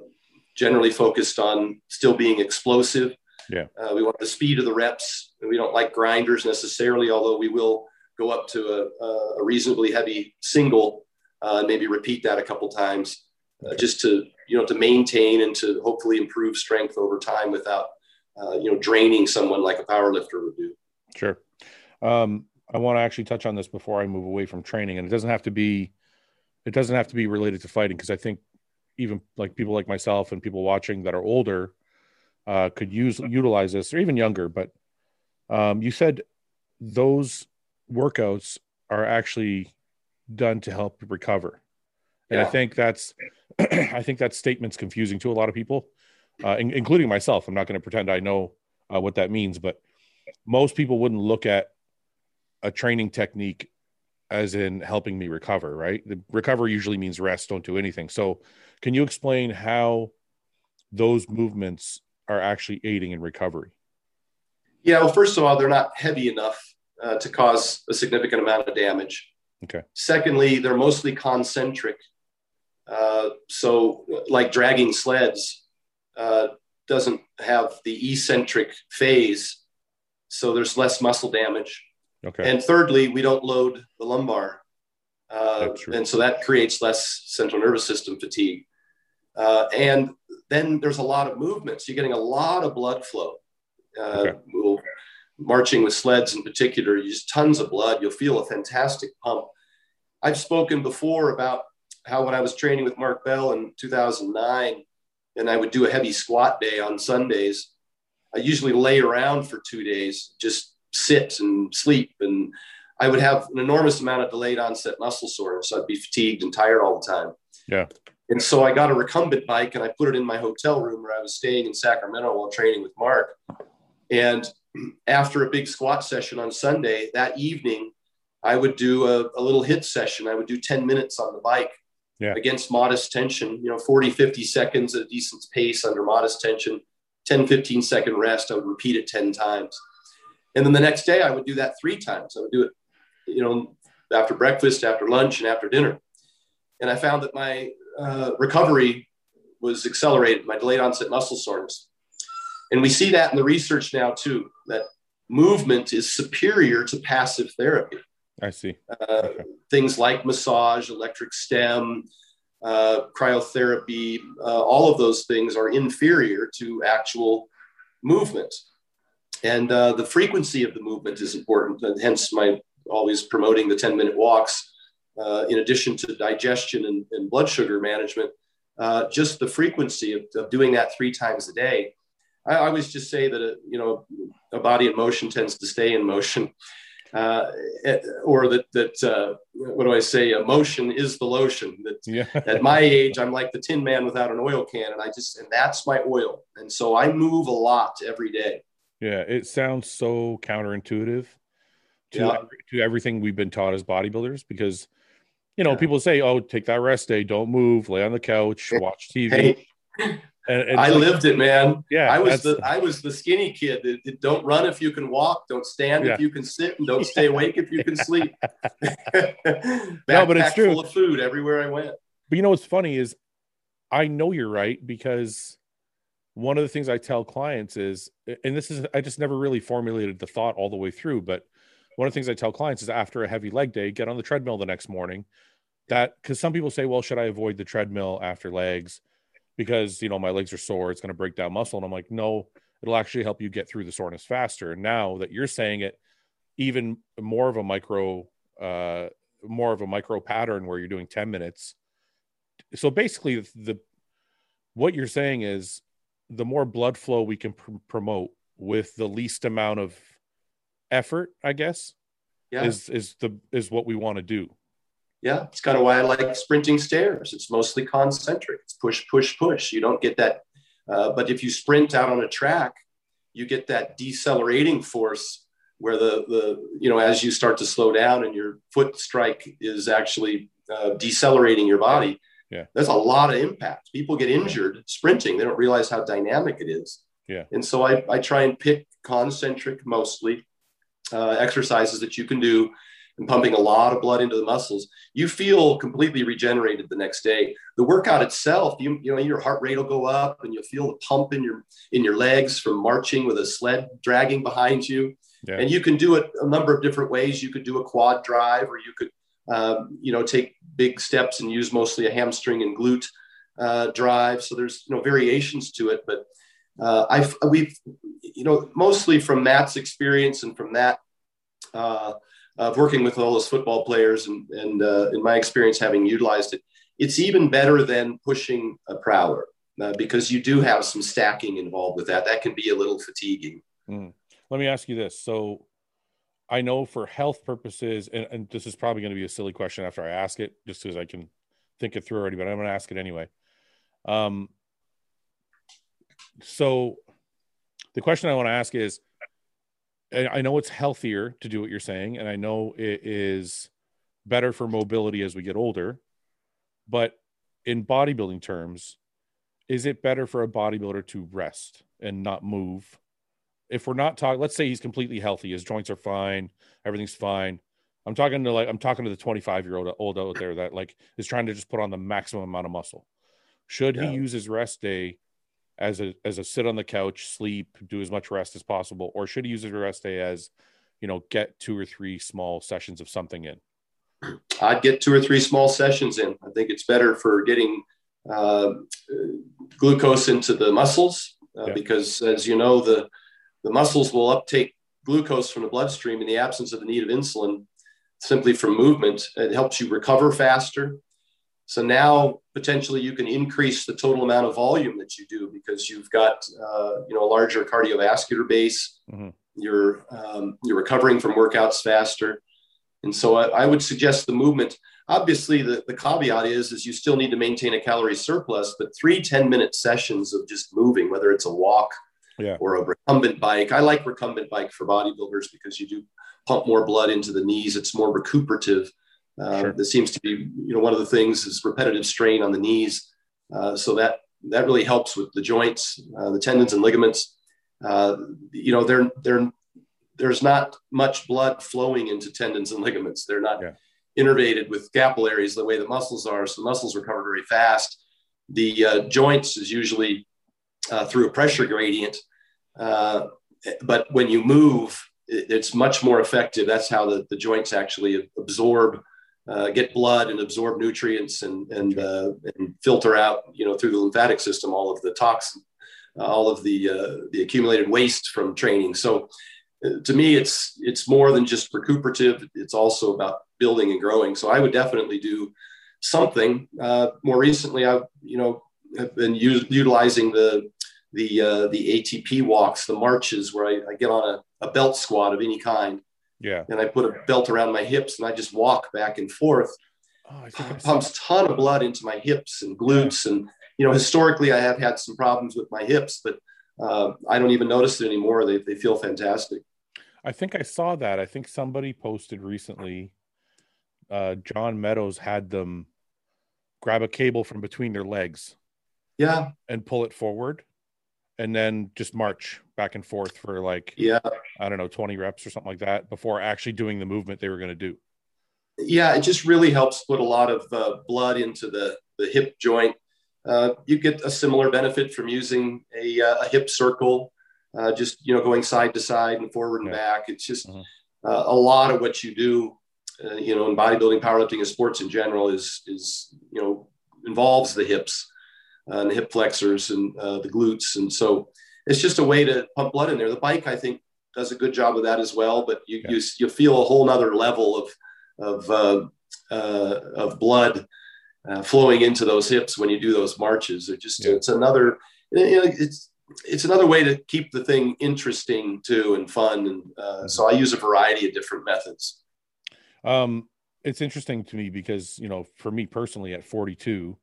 generally focused on still being explosive. Yeah. Uh, we want the speed of the reps and we don't like grinders necessarily although we will go up to a, a reasonably heavy single, uh, maybe repeat that a couple times, uh, just to you know to maintain and to hopefully improve strength over time without uh, you know draining someone like a power lifter would do. Sure. Um, I want to actually touch on this before I move away from training, and it doesn't have to be, it doesn't have to be related to fighting because I think even like people like myself and people watching that are older uh, could use utilize this, or even younger. But um, you said those workouts are actually done to help recover, and I think that's, I think that statement's confusing to a lot of people, uh, in- including myself. I'm not going to pretend I know uh, what that means, but most people wouldn't look at a training technique as in helping me recover, right? The recover usually means rest, don't do anything. So, can you explain how those movements are actually aiding in recovery? Yeah, well, first of all, they're not heavy enough uh, to cause a significant amount of damage. Okay. Secondly, they're mostly concentric. Uh, so, like dragging sleds uh, doesn't have the eccentric phase, so there's less muscle damage. Okay. And thirdly, we don't load the lumbar. Uh, and so that creates less central nervous system fatigue. Uh, and then there's a lot of movement. So you're getting a lot of blood flow. Uh, Okay. we'll, marching with sleds in particular, just tons of blood. You'll feel a fantastic pump. I've spoken before about how when I was training with Mark Bell in 2009, and I would do a heavy squat day on Sundays. I usually lay around for two days, just sit and sleep, and I would have an enormous amount of delayed onset muscle soreness. So I'd be fatigued and tired all the time. Yeah. And so I got a recumbent bike and I put it in my hotel room where I was staying in Sacramento while training with Mark. And after a big squat session on Sunday, that evening, I would do a, a little HIIT session. I would do 10 minutes on the bike yeah. against modest tension, you know, 40, 50 seconds at a decent pace under modest tension, 10, 15 second rest. I would repeat it 10 times. And then the next day I would do that three times. I would do it, you know, after breakfast, after lunch, and after dinner. And I found that my uh, recovery was accelerated, my delayed onset muscle soreness. And we see that in the research now too, that movement is superior to passive therapy. I see. Uh, things like massage, electric stim, uh, cryotherapy, uh, all of those things are inferior to actual movement. And uh, the frequency of the movement is important, and hence my always promoting the 10 minute walks. Uh, in addition to digestion and, and blood sugar management, uh, just the frequency of, of, doing that three times a day. I, always just say that a, you know a body in motion tends to stay in motion, uh, eh, or that that uh, what do I say? Emotion is the lotion. That yeah. at my age, I'm like the Tin Man without an oil can, and I just and that's my oil, and so I move a lot every day. Yeah, it sounds so counterintuitive to Yeah. to everything we've been taught as bodybuilders because you know Yeah. people say, "Oh, take that rest day, don't move, lay on the couch, watch TV." Hey, and, and I like- lived it, man. Yeah, I was the I was the skinny kid that, that don't run if you can walk, don't stand Yeah. if you can sit, and don't stay awake if you can sleep. Backpack but it's true. full of food everywhere I went. But you know what's funny is I know you're right because one of the things I tell clients is, and this is, I just never really formulated the thought all the way through, but one of the things I tell clients is after a heavy leg day, get on the treadmill the next morning. That because some people say, well, should I avoid the treadmill after legs because, you know, my legs are sore, it's going to break down muscle. And I'm like, no, it'll actually help you get through the soreness faster. And now that you're saying it, even more of a micro, uh, more of a micro pattern where you're doing 10 minutes so basically the what you're saying is the more blood flow we can pr- promote with the least amount of effort i guess Yeah. is is the is what we want to do Yeah, it's kind of why I like sprinting stairs. It's mostly concentric. It's push, push, push. You don't get that. Uh, but if you sprint out on a track, you get that decelerating force where the the you know as you start to slow down and your foot strike is actually uh, decelerating your body. Yeah. there's a lot of impact. People get injured sprinting. They don't realize how dynamic it is. Yeah. and so I I try and pick concentric mostly uh, exercises that you can do and pumping a lot of blood into the muscles, you feel completely regenerated the next day. The workout itself, you, you know, your heart rate will go up and you'll feel the pump in your in your legs from marching with a sled dragging behind you. Yeah. And you can do it a number of different ways. You could do a quad drive, or you could, um, you know, take big steps and use mostly a hamstring and glute uh, drive. So there's you know variations to it, but uh, I've we've you know mostly from Matt's experience and from that uh, of working with all those football players and, and uh, in my experience having utilized it, it's even better than pushing a prowler uh, because you do have some stacking involved with that. That can be a little fatiguing. let me ask you this so i know for health purposes and, and this is probably going to be a silly question after i ask it just because i can think it through already but i'm going to ask it anyway um so the question i want to ask is I I know it's healthier to do what you're saying, and I know it is better for mobility as we get older. But in bodybuilding terms, is it better for a bodybuilder to rest and not move? If we're not talking, let's say he's completely healthy, his joints are fine, everything's fine. I'm talking to like I'm talking to the 25 year old old out there that like is trying to just put on the maximum amount of muscle. Should Yeah. he use his rest day as a as a sit on the couch, sleep, do as much rest as possible, or should he use his rest day as, you know, get two or three small sessions of something in? I'd get two or three small sessions in. I think it's better for getting uh, glucose into the muscles uh, Yeah. because, as you know, the the muscles will uptake glucose from the bloodstream in the absence of the need of insulin simply from movement. It helps you recover faster. So now potentially you can increase the total amount of volume that you do because you've got uh, you know a larger cardiovascular base. Mm-hmm. You're um, you're recovering from workouts faster, and so I, I, would suggest the movement. Obviously, the, the caveat is is you still need to maintain a calorie surplus, but three 10 minute sessions of just moving, whether it's a walk yeah. or a recumbent bike. I like recumbent bike for bodybuilders because you do pump more blood into the knees. It's more recuperative uh, sure. That seems to be, you know, one of the things is repetitive strain on the knees. Uh, so that that really helps with the joints, uh, the tendons and ligaments. Uh, you know, they're, they're, there's not much blood flowing into tendons and ligaments. They're not yeah. innervated with capillaries the way the muscles are. So muscles recover very fast. The uh, joints is usually uh, through a pressure gradient. but when you move, it's much more effective. That's how the, the joints actually absorb uh, get blood and absorb nutrients and and, uh, and filter out you know through the lymphatic system all of the toxin uh, all of the uh, the accumulated waste from training. So uh, to me it's it's more than just recuperative. It's also about building and growing. So i would definitely do something. Uh, more recently i've you know have been u- utilizing the the the atp walks the marches where i, I get on a, a belt squat of any kind yeah. And I put a belt around my hips and I just walk back and forth. Oh, I think it pumps ton of blood into my hips and glutes. And, you know, historically I have had some problems with my hips, but uh, I don't even notice it anymore. They, they feel fantastic. I think I saw that. I think somebody posted recently. Uh, John Meadows had them grab a cable from between their legs. Yeah. And pull it forward and then just march back and forth for like yeah. I don't know 20 reps or something like that before actually doing the movement they were going to do. Yeah it just really helps put a lot of uh, blood into the the hip joint. Uh, you get a similar benefit from using a, uh, a hip circle uh, just you know going side to side and forward and yeah. back. It's just mm-hmm. Uh, a lot of what you do uh, you know in bodybuilding powerlifting and sports in general is is you know involves the hips and the hip flexors and the glutes. And so it's just a way to pump blood in there. The bike, I think, does a good job of that as well. But you yeah. you, you feel a whole nother level of of uh, uh, of blood uh, flowing into those hips when you do those marches. It just yeah. it's another you know, it's it's another way to keep the thing interesting too and fun. And uh, mm-hmm. so I use a variety of different methods. Um, it's interesting to me because you know, for me personally, at 42,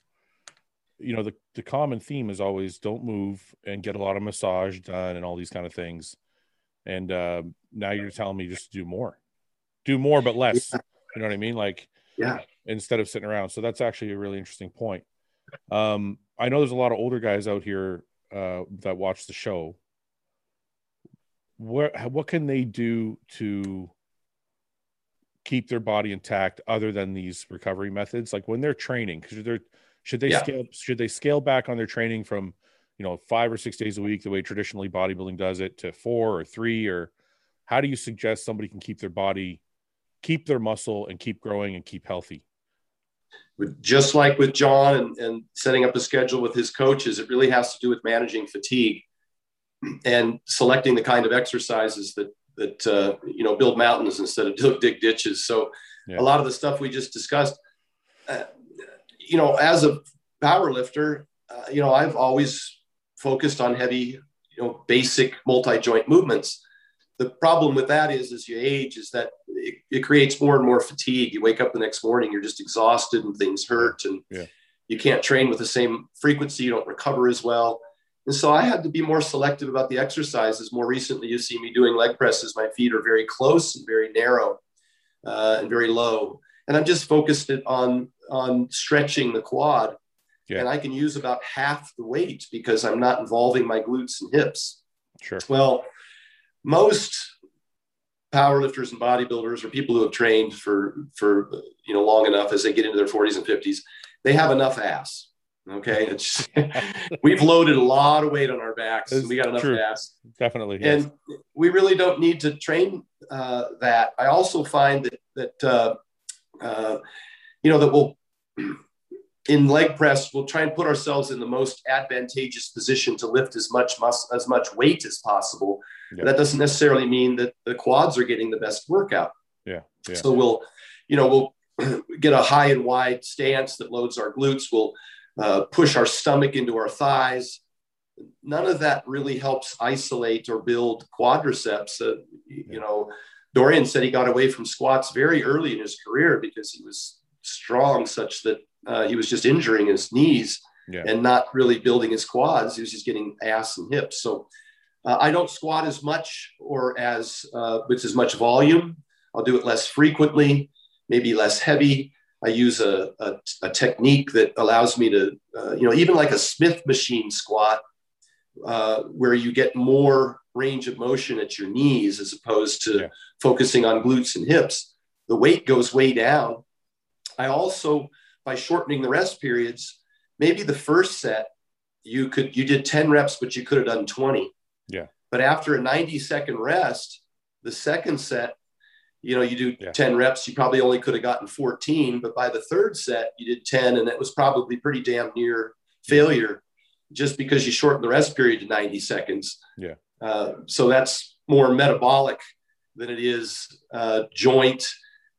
you know the, the common theme is always don't move and get a lot of massage done and all these kind of things. And uh, now you're telling me just to do more do more but less yeah. you know what i mean? Like yeah. instead of sitting around. So that's actually a really interesting point. Um, i know there's a lot of older guys out here uh, that watch the show. What what can they do to keep their body intact other than these recovery methods? Like when they're training because they're should they yeah. scale? Should they scale back on their training from, you know, five or six days a week, the way traditionally bodybuilding does it, to four or three? Or how do you suggest somebody can keep their body, keep their muscle, and keep growing and keep healthy? Just like with Jon and, and setting up a schedule with his coaches, it really has to do with managing fatigue and selecting the kind of exercises that that uh, you know build mountains instead of dig ditches. So yeah. a lot of the stuff we just discussed, uh, you know, as a power lifter, uh, you know, I've always focused on heavy, you know, basic multi-joint movements. The problem with that is, as you age, is that it, it, creates more and more fatigue. You wake up the next morning, you're just exhausted, and things hurt, and yeah. you can't train with the same frequency. You don't recover as well. And so I had to be more selective about the exercises. More recently, you see me doing leg presses. My feet are very close and very narrow uh, and very low and I'm just focused it on on stretching the quad. Yeah. And I can use about half the weight because I'm not involving my glutes and hips. Sure. Well, most powerlifters and bodybuilders or people who have trained for for you know long enough as they get into their 40s and 50s, they have enough ass. Okay, it's we've loaded a lot of weight on our backs. we got enough true. ass, definitely, yes. and we really don't need to train uh, that. I also find that that uh, uh, you know, that we'll, in leg press, we'll try and put ourselves in the most advantageous position to lift as much mus- as much weight as possible. Yeah. That doesn't necessarily mean that the quads are getting the best workout. Yeah. yeah. So we'll, you know, we'll get a high and wide stance that loads our glutes. We'll uh, push our stomach into our thighs. None of that really helps isolate or build quadriceps. Uh, you know, Dorian said he got away from squats very early in his career because he was strong, such that uh, he was just injuring his knees yeah. and not really building his quads. He was just getting ass and hips. So uh, I don't squat as much or as uh, with as much volume. I'll do it less frequently, maybe less heavy. I use a, a, a technique that allows me to, uh, you know, even like a Smith machine squat, uh, where you get more range of motion at your knees as opposed to yeah. focusing on glutes and hips. The weight goes way down. I also, by shortening the rest periods, maybe the first set you could you did 10 reps, but you could have done 20. Yeah. But after a 90 second rest, the second set you know, you do yeah. 10 reps, you probably only could have gotten 14, but by the third set, you did 10, and it was probably pretty damn near failure just because you shortened the rest period to 90 seconds. Yeah. Uh, so that's more metabolic than it is uh, joint,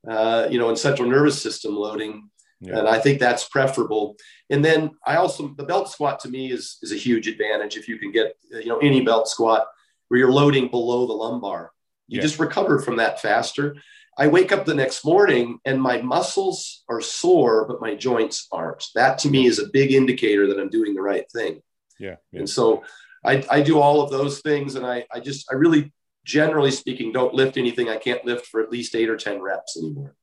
uh, you know, and central nervous system loading. Yeah. And I think that's preferable. And then I also, the belt squat to me is, is a huge advantage if you can get, you know, any belt squat where you're loading below the lumbar you yeah. just recover from that faster. I wake up the next morning and my muscles are sore, but my joints aren't. That to me is a big indicator that I'm doing the right thing. Yeah. yeah. And so I, I do all of those things. And I, I just, I really, generally speaking, don't lift anything I can't lift for at least eight or 10 reps anymore.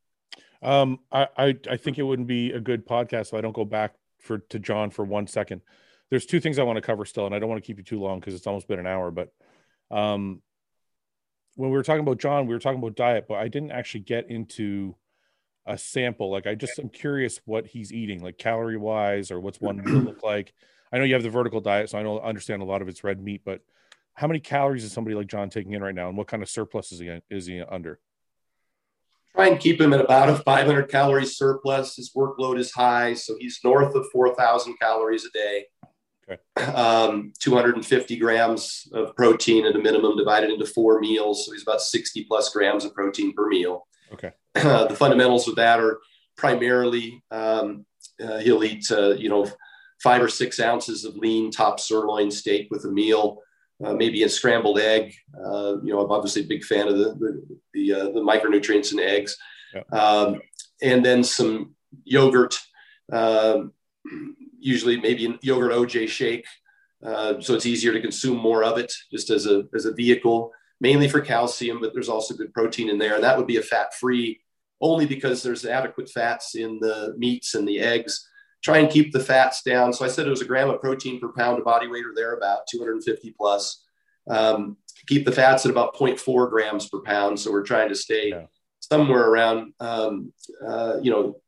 Um, I, I, I think it wouldn't be a good podcast if I don't go back for to Jon for one second. There's two things I want to cover still, and I don't want to keep you too long because it's almost been an hour. But um, when we were talking about Jon, we were talking about diet, but I didn't actually get into a sample. Like I just I'm curious what he's eating, like calorie wise, or what's one meal look like. I know you have the vertical diet, so I don't understand a lot of it's red meat, but how many calories is somebody like Jon taking in right now, and what kind of surplus is he is he under? Try and keep him at about a 500 calorie surplus. His workload is high, so he's north of 4,000 calories a day. Okay. Um, 250 grams of protein at a minimum divided into four meals. So he's about 60 plus grams of protein per meal. Okay. Uh, the fundamentals of that are primarily um, uh, he'll eat, uh, you know, five or six ounces of lean top sirloin steak with a meal, uh, maybe a scrambled egg. Uh, you know, I'm obviously a big fan of the the, the, uh, the micronutrients in eggs, um, and then some yogurt. Um, usually maybe a yogurt OJ shake. Uh, so it's easier to consume more of it just as a, as a vehicle, mainly for calcium, but there's also good protein in there. And that would be a fat free only because there's adequate fats in the meats and the eggs. Try and keep the fats down. So I said it was a gram of protein per pound of body weight or thereabout, 250 plus. Um, keep the fats at about 0.4 grams per pound. So we're trying to stay yeah. somewhere around, um, uh, you know,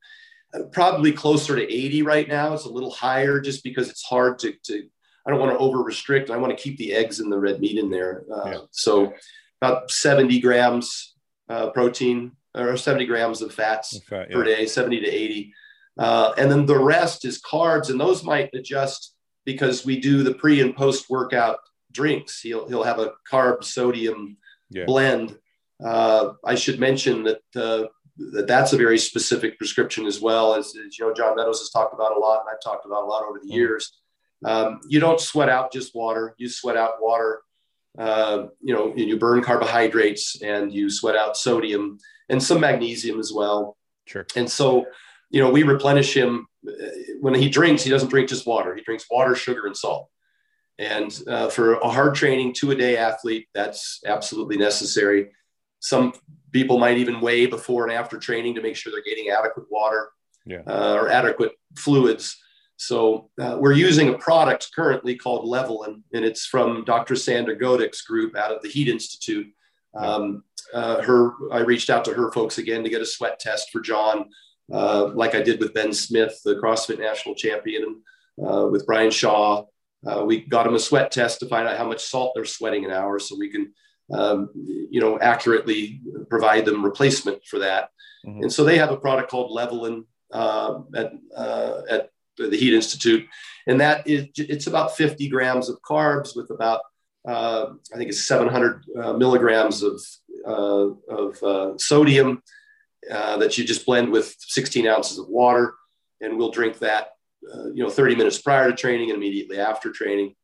probably closer to 80 right now. It's a little higher just because it's hard to, to I don't want to over restrict. I want to keep the eggs and the red meat in there. Uh, yeah. So about 70 grams uh, protein or 70 grams of fats okay, yeah. per day, 70 to 80. Uh, and then the rest is carbs, and those might adjust because we do the pre and post workout drinks. He'll, he'll have a carb sodium yeah. blend. Uh, I should mention that uh, that that's a very specific prescription as well as, as, you know john meadows has talked about a lot and i've talked about a lot over the mm-hmm. years um, you don't sweat out just water you sweat out water uh, you know you burn carbohydrates and you sweat out sodium and some magnesium as well sure and so you know we replenish him uh, when he drinks he doesn't drink just water he drinks water sugar and salt and uh, for a hard training two a day athlete that's absolutely necessary some people might even weigh before and after training to make sure they're getting adequate water yeah. uh, or adequate fluids. So uh, we're using a product currently called Levelen, and it's from Dr. Sandra Godek's group out of the Heat Institute. Um, uh, her, I reached out to her folks again to get a sweat test for Jon, uh, like I did with Ben Smith, the CrossFit national champion, uh, with Brian Shaw. Uh, we got him a sweat test to find out how much salt they're sweating an hour, so we can um, you know, accurately provide them replacement for that. Mm-hmm. And so they have a product called Levelen uh, at, uh, at the Heat Institute, and that is it's about 50 grams of carbs with about uh, I think it's 700 uh, milligrams of uh, of uh, sodium. Uh, that you just blend with 16 ounces of water, and we'll drink that, uh, you know, 30 minutes prior to training and immediately after training,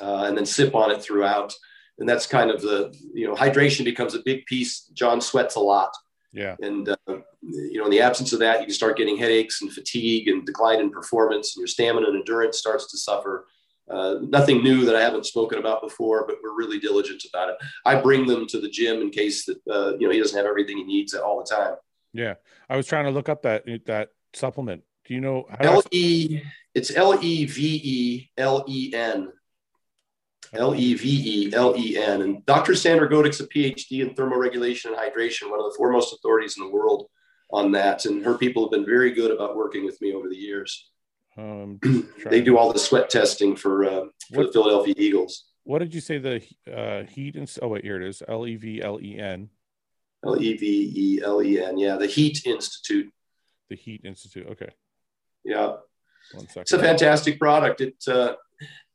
uh, and then sip on it throughout. And that's kind of the, you know, hydration becomes a big piece. Jon sweats a lot. Yeah. And, uh, you know, in the absence of that, you can start getting headaches and fatigue and decline in performance, and your stamina and endurance starts to suffer. Uh, nothing new that I haven't spoken about before, but we're really diligent about it. I bring them to the gym in case that uh, you know he doesn't have everything he needs all the time. Yeah, I was trying to look up that that supplement. Do you know L E? It's L E V E L E N. L E V E L E N. And Dr. Sandra Godek's a PhD in thermoregulation and hydration, one of the foremost authorities in the world on that. And her people have been very good about working with me over the years. Um, they do all the sweat testing for uh, for what, the Philadelphia Eagles. What did you say the uh, heat and oh wait here it is L E V L E N. L E V E L E N. Yeah, the Heat Institute. The Heat Institute. Okay. Yeah. One second. It's a fantastic product. It uh,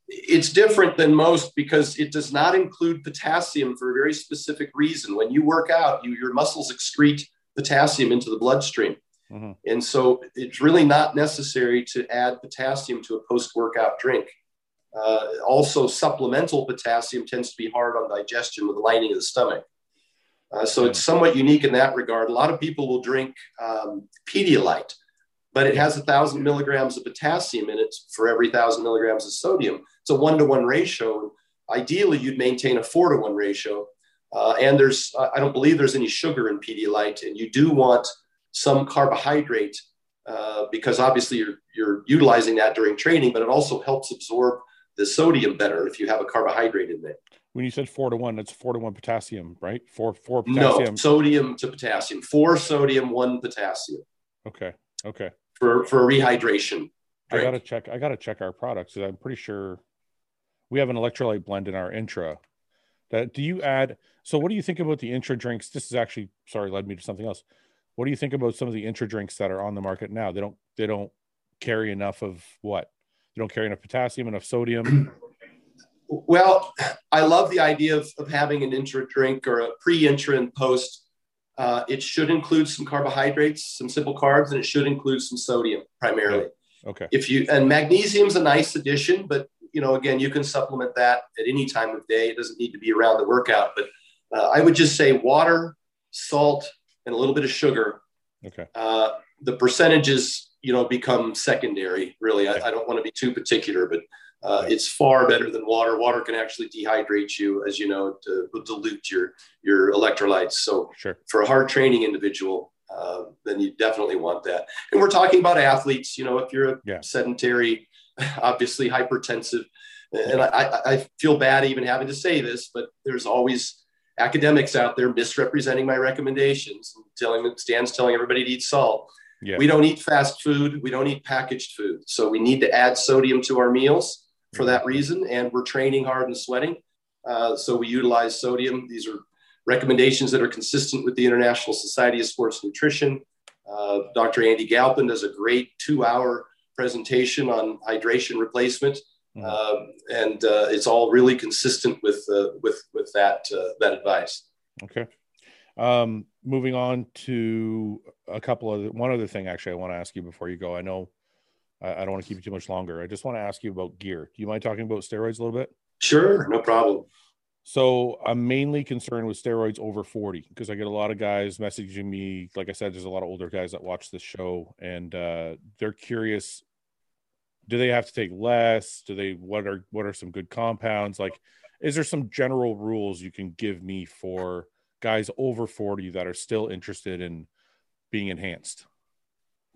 it's different than most because it does not include potassium for a very specific reason. When you work out, you, your muscles excrete potassium into the bloodstream. Mm-hmm. And so it's really not necessary to add potassium to a post workout drink. Uh, also, supplemental potassium tends to be hard on digestion with the lining of the stomach. Uh, so it's somewhat unique in that regard. A lot of people will drink um, Pedialyte, but it has a thousand milligrams of potassium in it for every thousand milligrams of sodium. It's a one to one ratio. Ideally, you'd maintain a four to one ratio. Uh, and there's, I don't believe there's any sugar in Pedialyte, and you do want some carbohydrate uh, because obviously you're, you're utilizing that during training, but it also helps absorb the sodium better if you have a carbohydrate in there. When you said four to one, that's four to one potassium, right? Four, four potassium. No, sodium to potassium. Four sodium, one potassium. Okay. Okay. For for rehydration. Drink. I gotta check. I gotta check our products. I'm pretty sure we have an electrolyte blend in our intra. That do you add? So, what do you think about the intra drinks? This is actually sorry, led me to something else. What do you think about some of the intra drinks that are on the market now? They don't they don't carry enough of what? They don't carry enough potassium, enough sodium. Well, I love the idea of, of having an intra drink or a pre intra and post. Uh, it should include some carbohydrates, some simple carbs, and it should include some sodium primarily. Okay. If you and magnesium's a nice addition, but you know, again, you can supplement that at any time of day. It doesn't need to be around the workout. But uh, I would just say water, salt, and a little bit of sugar. Okay. Uh, the percentages, you know, become secondary. Really, I, I don't want to be too particular, but uh, it's far better than water. Water can actually dehydrate you, as you know, to dilute your your electrolytes. So, sure. for a hard training individual, uh, then you definitely want that. And we're talking about athletes. You know, if you're a yeah. sedentary, obviously hypertensive, and I, I feel bad even having to say this, but there's always academics out there misrepresenting my recommendations and telling them Stan's telling everybody to eat salt. Yeah. We don't eat fast food. We don't eat packaged food. So we need to add sodium to our meals for that reason. And we're training hard and sweating. Uh, so we utilize sodium. These are recommendations that are consistent with the International Society of Sports Nutrition. Uh, Dr. Andy Galpin does a great two hour presentation on hydration replacement. Mm-hmm. Um, and uh, it's all really consistent with uh, with with that uh, that advice. Okay. Um, moving on to a couple of one other thing. Actually, I want to ask you before you go. I know I, I don't want to keep you too much longer. I just want to ask you about gear. Do you mind talking about steroids a little bit? Sure, no problem. So I'm mainly concerned with steroids over 40 because I get a lot of guys messaging me. Like I said, there's a lot of older guys that watch this show and uh, they're curious do they have to take less? Do they what are what are some good compounds? Like is there some general rules you can give me for guys over 40 that are still interested in being enhanced?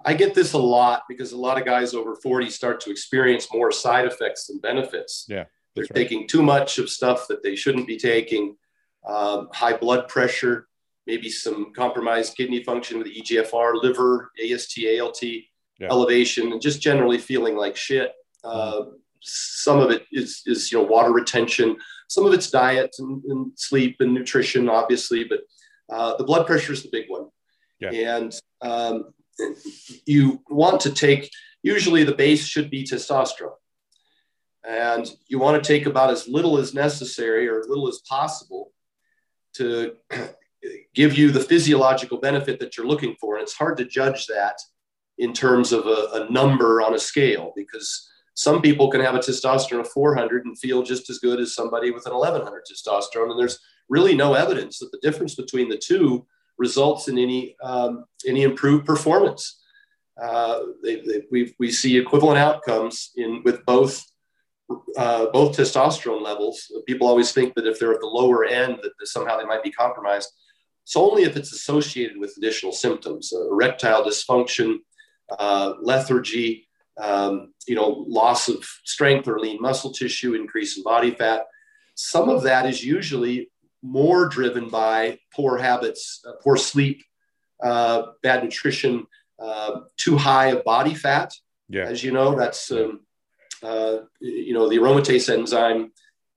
I get this a lot because a lot of guys over 40 start to experience more side effects than benefits. Yeah they're right. taking too much of stuff that they shouldn't be taking um, high blood pressure maybe some compromised kidney function with egfr liver ast alt yeah. elevation, and just generally feeling like shit. Uh, some of it is, is, you know, water retention. Some of it's diet and, and sleep and nutrition, obviously, but uh, the blood pressure is the big one. Yeah. And um, you want to take, usually the base should be testosterone. And you want to take about as little as necessary or as little as possible to give you the physiological benefit that you're looking for. And it's hard to judge that in terms of a, a number on a scale because some people can have a testosterone of 400 and feel just as good as somebody with an 1100 testosterone. And there's really no evidence that the difference between the two results in any um, any improved performance. Uh, they, they, we, we see equivalent outcomes in with both uh, both testosterone levels. People always think that if they're at the lower end, that somehow they might be compromised. It's only if it's associated with additional symptoms, uh, erectile dysfunction, uh, lethargy, um, you know, loss of strength or lean muscle tissue, increase in body fat. Some of that is usually more driven by poor habits, uh, poor sleep, uh, bad nutrition, uh, too high of body fat. Yeah. As you know, that's, um, uh, you know, the aromatase enzyme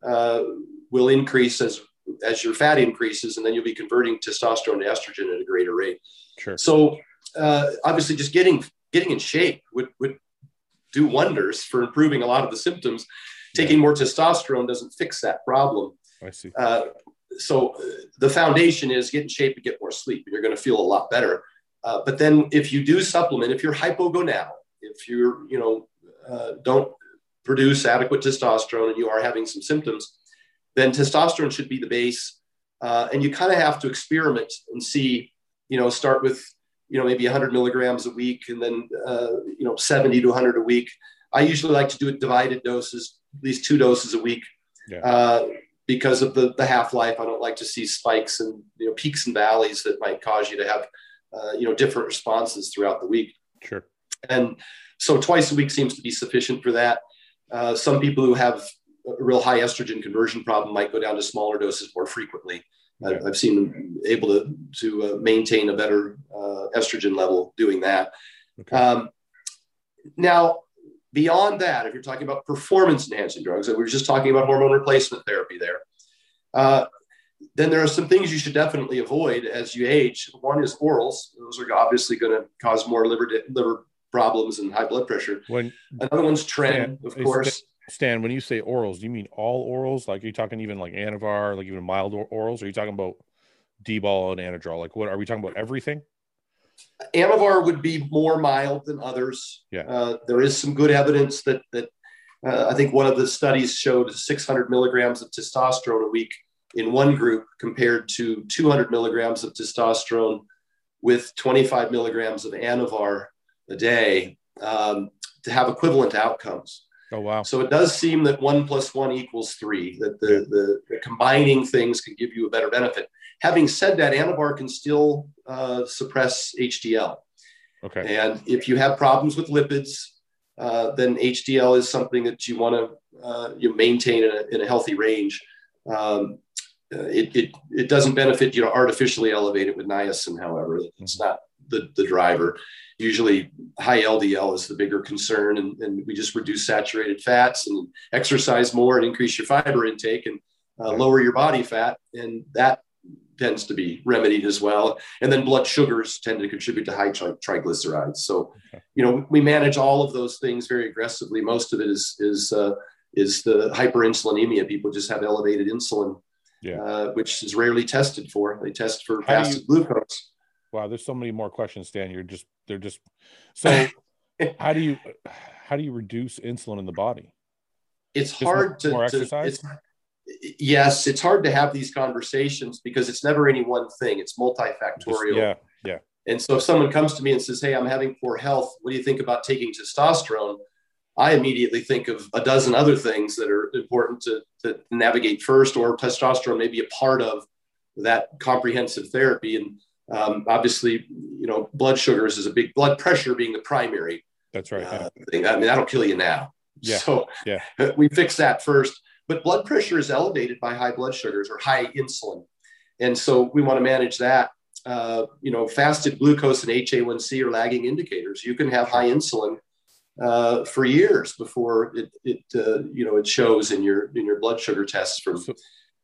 uh, will increase as, as your fat increases, and then you'll be converting testosterone to estrogen at a greater rate. Sure. So uh, obviously just getting, getting in shape would, would do wonders for improving a lot of the symptoms. Taking more testosterone doesn't fix that problem. I see. Uh, so uh, the foundation is get in shape and get more sleep, and you're going to feel a lot better. Uh, but then if you do supplement, if you're hypogonadal, if you're, you know, uh, don't produce adequate testosterone and you are having some symptoms, then testosterone should be the base. Uh, and you kind of have to experiment and see, you know, start with, you know, maybe 100 milligrams a week and then, uh, you know, 70 to 100 a week. I usually like to do it divided doses, at least two doses a week. Yeah. Uh, because of the, the half-life i don't like to see spikes and you know peaks and valleys that might cause you to have uh, you know different responses throughout the week sure and so twice a week seems to be sufficient for that uh, some people who have a real high estrogen conversion problem might go down to smaller doses more frequently I've seen them able to, to uh, maintain a better uh, estrogen level doing that okay. um, now Beyond that, if you're talking about performance enhancing drugs, and we were just talking about hormone replacement therapy there, uh, then there are some things you should definitely avoid as you age. One is orals; those are obviously going to cause more liver liver problems and high blood pressure. When another one's tren, Stan, of course. Stan, when you say orals, do you mean all orals? Like, are you talking even like Anavar, like even mild orals? Or are you talking about D-bol and Anadrol? Like, what are we talking about? Everything? Anavar would be more mild than others. Yeah. Uh, there is some good evidence that that uh, I think one of the studies showed 600 milligrams of testosterone a week in one group compared to 200 milligrams of testosterone with 25 milligrams of Anavar a day um, to have equivalent outcomes. Oh wow! So it does seem that one plus one equals three. That the, the, the combining things can give you a better benefit. Having said that, Anavar can still uh, suppress HDL. Okay. And if you have problems with lipids, uh, then HDL is something that you want to uh, you maintain in a, in a healthy range. Um, uh, it, it, it doesn't benefit you to artificially elevate it with niacin, however. It's not the, the driver. Usually, high LDL is the bigger concern, and, and we just reduce saturated fats and exercise more and increase your fiber intake and uh, lower your body fat. And that tends to be remedied as well. And then blood sugars tend to contribute to high tri- triglycerides. So, okay. you know, we manage all of those things very aggressively. Most of it is is uh, is the hyperinsulinemia. People just have elevated insulin, yeah. uh, which is rarely tested for. They test for fasted you, glucose. Wow, there's so many more questions, Dan. You're just they're just so. how do you how do you reduce insulin in the body? It's just hard to more exercise. To, yes, it's hard to have these conversations because it's never any one thing. It's multifactorial. Just, yeah, yeah. And so if someone comes to me and says, "Hey, I'm having poor health. What do you think about taking testosterone?" I immediately think of a dozen other things that are important to, to navigate first, or testosterone may be a part of that comprehensive therapy. And um, obviously, you know, blood sugars is a big blood pressure being the primary. That's right. Uh, thing. I mean, that'll kill you now. Yeah. So yeah, we fix that first. But blood pressure is elevated by high blood sugars or high insulin. And so we want to manage that. Uh, you know, fasted glucose and HA1C are lagging indicators. You can have high insulin uh, for years before it, it uh, you know, it shows in your in your blood sugar tests. From so,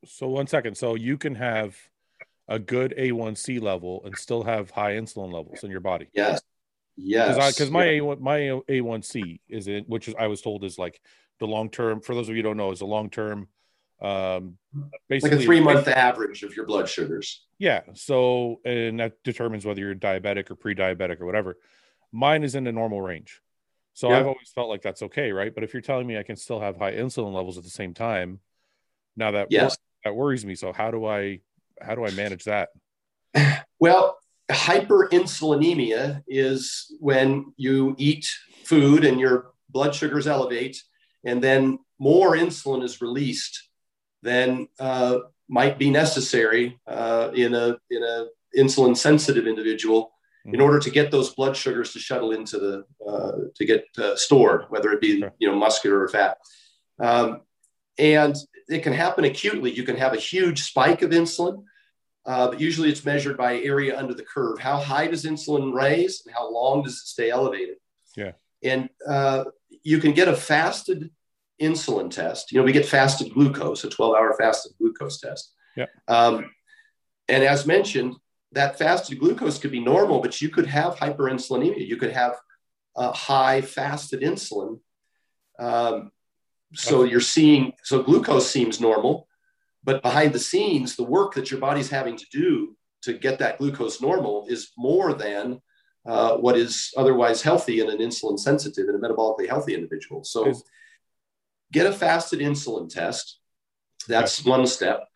so one second. So you can have a good A1C level and still have high insulin levels in your body. Yes. Yes. Because my yeah. A my A1C is in which is I was told is like the long term for those of you who don't know is a long term Um, basically, like a three month average of your blood sugars. Yeah. So, and that determines whether you're diabetic or pre diabetic or whatever. Mine is in the normal range. So yeah. I've always felt like that's okay, right? But if you're telling me I can still have high insulin levels at the same time, now that yes. that worries me. So how do I how do I manage that? Well, hyperinsulinemia is when you eat food and your blood sugars elevate, and then more insulin is released than uh, might be necessary uh, in a in a insulin sensitive individual in mm-hmm. order to get those blood sugars to shuttle into the uh, to get uh, stored, whether it be you know muscular or fat. Um, and it can happen acutely. You can have a huge spike of insulin, uh, but usually it's measured by area under the curve. How high does insulin raise, and how long does it stay elevated? Yeah. And uh, you can get a fasted insulin test. You know, we get fasted glucose, a 12-hour fasted glucose test. Yeah. Um, and as mentioned, that fasted glucose could be normal, but you could have hyperinsulinemia. You could have a high fasted insulin. Um, so you're seeing, so glucose seems normal, but behind the scenes, the work that your body's having to do to get that glucose normal is more than uh, what is otherwise healthy in an insulin sensitive and a metabolically healthy individual. So get a fasted insulin test. That's one step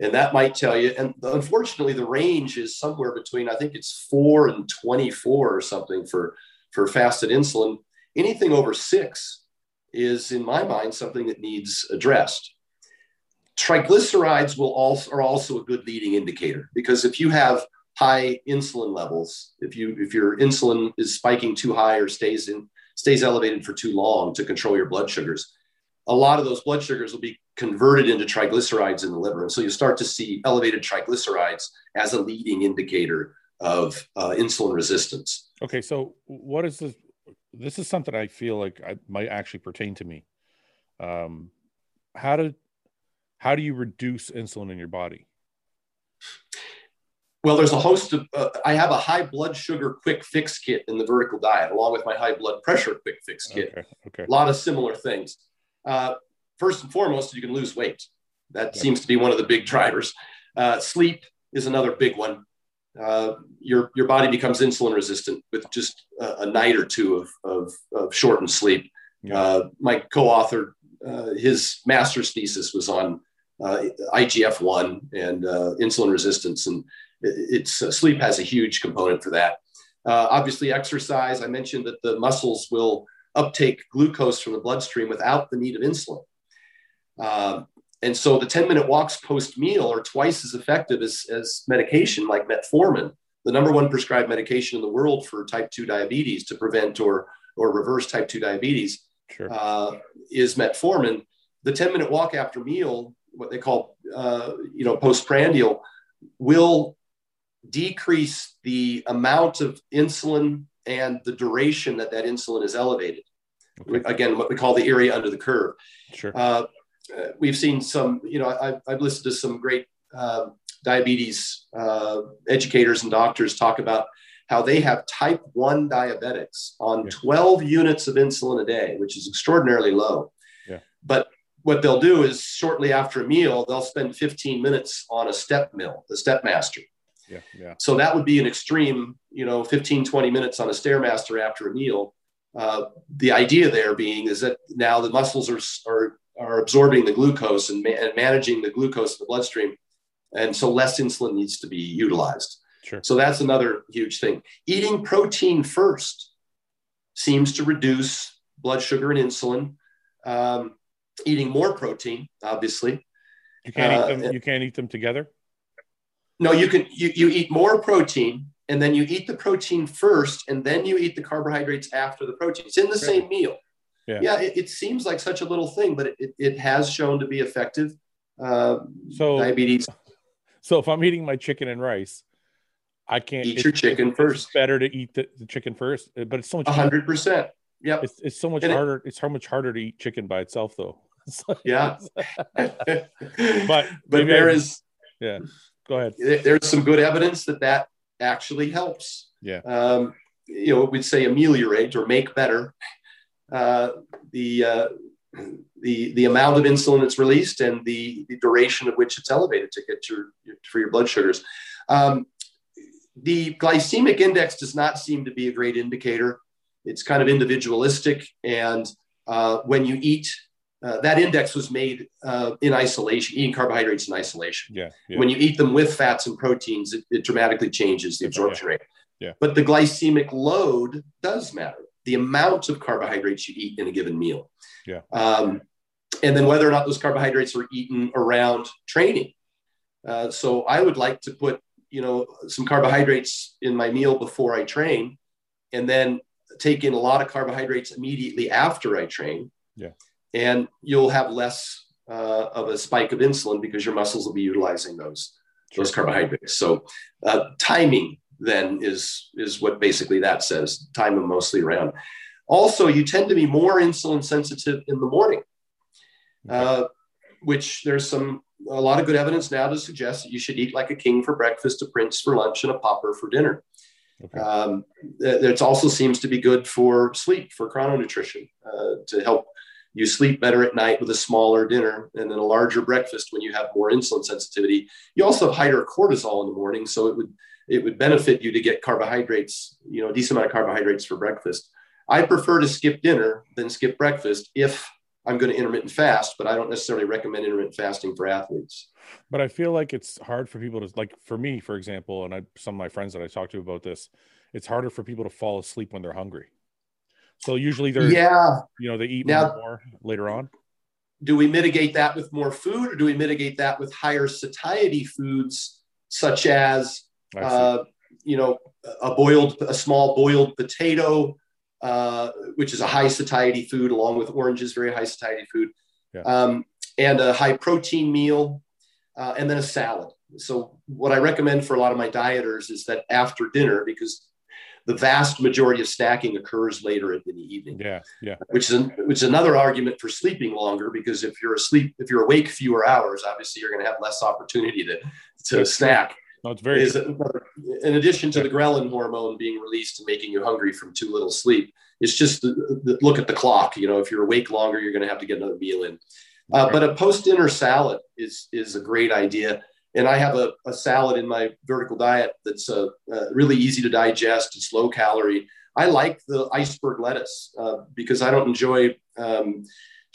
and that might tell you and unfortunately the range is somewhere between i think it's 4 and 24 or something for for fasted insulin anything over 6 is in my mind something that needs addressed triglycerides will also are also a good leading indicator because if you have high insulin levels if you if your insulin is spiking too high or stays in stays elevated for too long to control your blood sugars a lot of those blood sugars will be converted into triglycerides in the liver. And so you start to see elevated triglycerides as a leading indicator of uh, insulin resistance. Okay, so what is this? This is something I feel like I might actually pertain to me. Um, how do how do you reduce insulin in your body? Well, there's a host of. Uh, I have a high blood sugar quick fix kit in the vertical diet, along with my high blood pressure quick fix kit. Okay, okay. A lot of similar things. Uh, first and foremost, you can lose weight. That seems to be one of the big drivers. Uh, sleep is another big one. Uh, your your body becomes insulin resistant with just a, a night or two of, of, of shortened sleep. Yeah. Uh, my co-author, uh, his master's thesis was on uh, IGF one and uh, insulin resistance, and it's sleep has a huge component for that. obviously, exercise. I mentioned that the muscles will uptake glucose from the bloodstream without the need of insulin. And so the 10 minute walks post meal are twice as effective as, as medication like metformin, the number one prescribed medication in the world for type 2 diabetes to prevent or, or reverse type 2 diabetes sure. uh, is metformin. The 10 minute walk after meal, what they call, uh, you know, postprandial, will decrease the amount of insulin and the duration that that insulin is elevated. Okay. Again, what we call the area under the curve. Sure. Uh, uh, we've seen some, you know, I've, I've listened to some great uh, diabetes uh, educators and doctors talk about how they have type 1 diabetics on yeah. 12 units of insulin a day, which is extraordinarily low. Yeah. But what they'll do is shortly after a meal, they'll spend 15 minutes on a step mill, the Stepmaster. Yeah, yeah. So that would be an extreme, you know, 15, 20 minutes on a Stairmaster after a meal. Uh, the idea there being is that now the muscles are, are are absorbing the glucose and, ma- and managing the glucose in the bloodstream. And so less insulin needs to be utilized. Sure. So that's another huge thing. Eating protein first seems to reduce blood sugar and insulin. Um, eating more protein, obviously. You can't uh, eat them. You can't eat them together. No, you can. You, you eat more protein, and then you eat the protein first, and then you eat the carbohydrates after the protein. It's in the same meal yeah, yeah it, it, seems like such a little thing, but it, it has shown to be effective. Uh, so diabetes. So if I'm eating my chicken and rice, I can't eat your chicken first. better to eat the, the, chicken first, but it's so much. hundred percent. Yeah, it's, it's so much and harder. It, it's how much harder to eat chicken by itself, though. yeah, but but there I, is. Yeah, go ahead. There's some good evidence that that actually helps. Yeah. Um, you know, we'd say ameliorate or make better uh, the uh, the the amount of insulin that's released and the, the duration of which it's elevated to get your for your blood sugars. Um, the glycemic index does not seem to be a great indicator. It's kind of individualistic, and uh, when you eat, uh, that index was made uh, in isolation, eating carbohydrates in isolation. Yeah, yeah, When you eat them with fats and proteins, it, it dramatically changes the absorption yeah. rate. Yeah. But the glycemic load does matter. The amount of carbohydrates you eat in a given meal. Yeah. Um, and then whether or not those carbohydrates are eaten around training. Uh, so I would like to put, you know, some carbohydrates in my meal before I train, and then take in a lot of carbohydrates immediately after I train. Yeah. And you'll have less uh, of a spike of insulin because your muscles will be utilizing those those carbohydrates. So uh, timing then is is what basically that says. Time them mostly around. Also, you tend to be more insulin sensitive in the morning, uh, which there's some a lot of good evidence now to suggest that you should eat like a king for breakfast, a prince for lunch, and a pauper for dinner. Okay. Um, it also seems to be good for sleep, for chrononutrition, uh, to help you sleep better at night with a smaller dinner and then a larger breakfast when you have more insulin sensitivity. You also have higher cortisol in the morning, so it would it would benefit you to get carbohydrates, you know, a decent amount of carbohydrates for breakfast. I prefer to skip dinner than skip breakfast if I'm going to intermittent fast, but I don't necessarily recommend intermittent fasting for athletes. But I feel like it's hard for people to like for me, for example, and I some of my friends that I talked to about this, it's harder for people to fall asleep when they're hungry. So usually they're yeah, you know, they eat Now- more later on. do we mitigate that with more food or do we mitigate that with higher satiety foods such as. Uh, you know a boiled a small boiled potato uh, which is a high satiety food along with oranges very high satiety food. Yeah. um, and a high protein meal uh, and then a salad. So what i recommend for a lot of my dieters is that after dinner because the vast majority of snacking occurs later in the evening. Yeah, yeah. which is which is another argument for sleeping longer because if you're asleep if you're awake fewer hours obviously you're going to have less opportunity to to snack No, it's very is in addition to the ghrelin hormone being released and making you hungry from too little sleep it's just the, the, look at the clock you know if you're awake longer you're going to have to get another meal in uh, but a post dinner salad is is a great idea and I have a, a salad in my vertical diet that's uh, uh, really easy to digest. It's low calorie. I like the iceberg lettuce uh, because I don't enjoy um,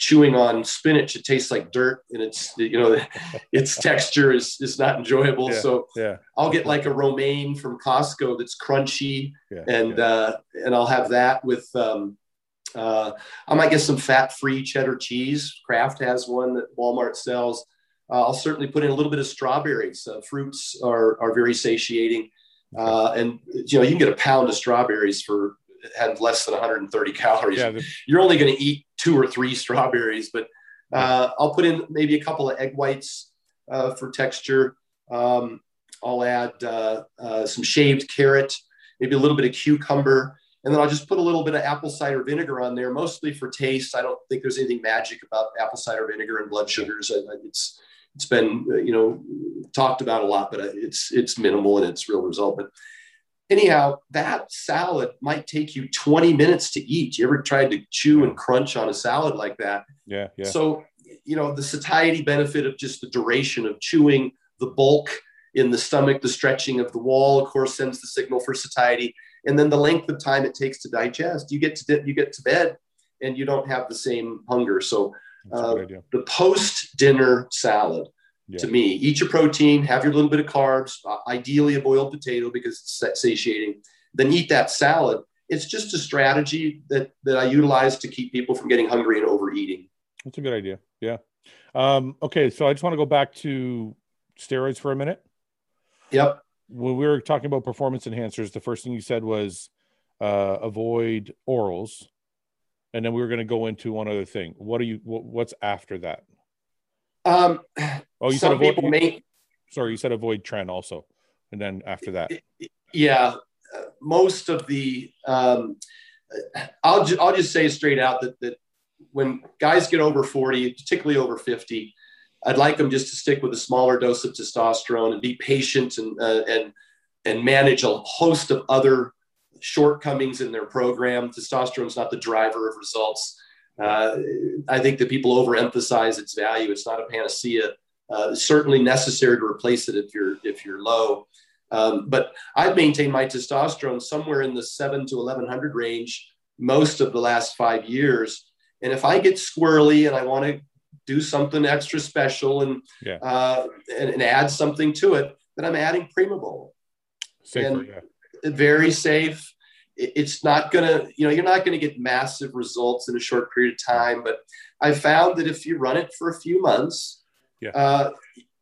chewing on spinach. It tastes like dirt, and it's you know its texture is is not enjoyable. Yeah. So Yeah. I'll get like a romaine from Costco that's crunchy, Yeah. and uh, and I'll have that with. Um, uh, I might get some fat-free cheddar cheese. Kraft has one that Walmart sells. Uh, I'll certainly put in a little bit of strawberries. Uh, fruits are are very satiating, uh, and you know you can get a pound of strawberries for have less than 130 calories. yeah, the- You're only going to eat two or three strawberries, but uh, I'll put in maybe a couple of egg whites uh, for texture. Um, I'll add uh, uh, some shaved carrot, maybe a little bit of cucumber, and then I'll just put a little bit of apple cider vinegar on there, mostly for taste. I don't think there's anything magic about apple cider vinegar and blood sugars. It's it's been uh, you know talked about a lot, but uh, it's it's minimal and it's real result. But anyhow, that salad might take you 20 minutes to eat. You ever tried to chew and crunch on a salad like that? yeah, yeah. So, you know, the satiety benefit of just the duration of chewing, the bulk in the stomach, the stretching of the wall, of course, sends the signal for satiety, and then the length of time it takes to digest. You get to you get to bed, and you don't have the same hunger. So, uh, the post dinner salad. Yeah. To me, eat your protein, have your little bit of carbs, uh, ideally a boiled potato because it's satiating. Then eat that salad. It's just a strategy that that I utilize to keep people from getting hungry and overeating. That's a good idea. Yeah. Um, okay, so I just want to go back to steroids for a minute. Yep. When we were talking about performance enhancers, the first thing you said was uh, avoid orals, and then we were going to go into one other thing. What are you? What, what's after that? Um, Oh, you said some avoid. people may, Sorry, you said avoid trend also, and then after that. yeah, most of the, um, I'll, ju- I'll just say straight out that, that when guys get over 40, particularly over 50, I'd like them just to stick with a smaller dose of testosterone and be patient and, uh, and, and manage a host of other shortcomings in their program. Testosterone is not the driver of results. Uh, I think that people overemphasize its value. It's not a panacea. Uh, certainly necessary to replace it if you're if you're low. Um, but I've maintained my testosterone somewhere in the seven to 1100 range most of the last five years. And if I get squirrely and I want to do something extra special and, yeah. uh, and, and add something to it, then I'm adding Primobol. Safer, and yeah. very safe. It's not gonna, you know, you're not gonna get massive results in a short period of time. But I found that if you run it for a few months, yeah. uh,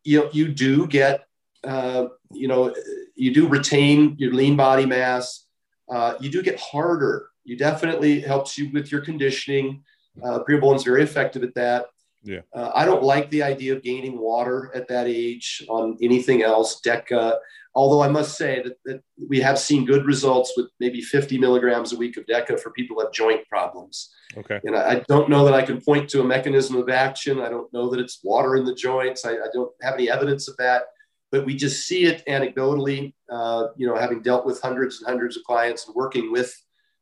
you you do get, uh, you know, you do retain your lean body mass. Uh, you do get harder. You definitely helps you with your conditioning. Uh, is very effective at that. Yeah. Uh, I don't like the idea of gaining water at that age on anything else. DECA, although I must say that, that we have seen good results with maybe 50 milligrams a week of DECA for people who have joint problems. Okay. And I, I don't know that I can point to a mechanism of action. I don't know that it's water in the joints. I, I don't have any evidence of that, but we just see it anecdotally. Uh, you know, having dealt with hundreds and hundreds of clients and working with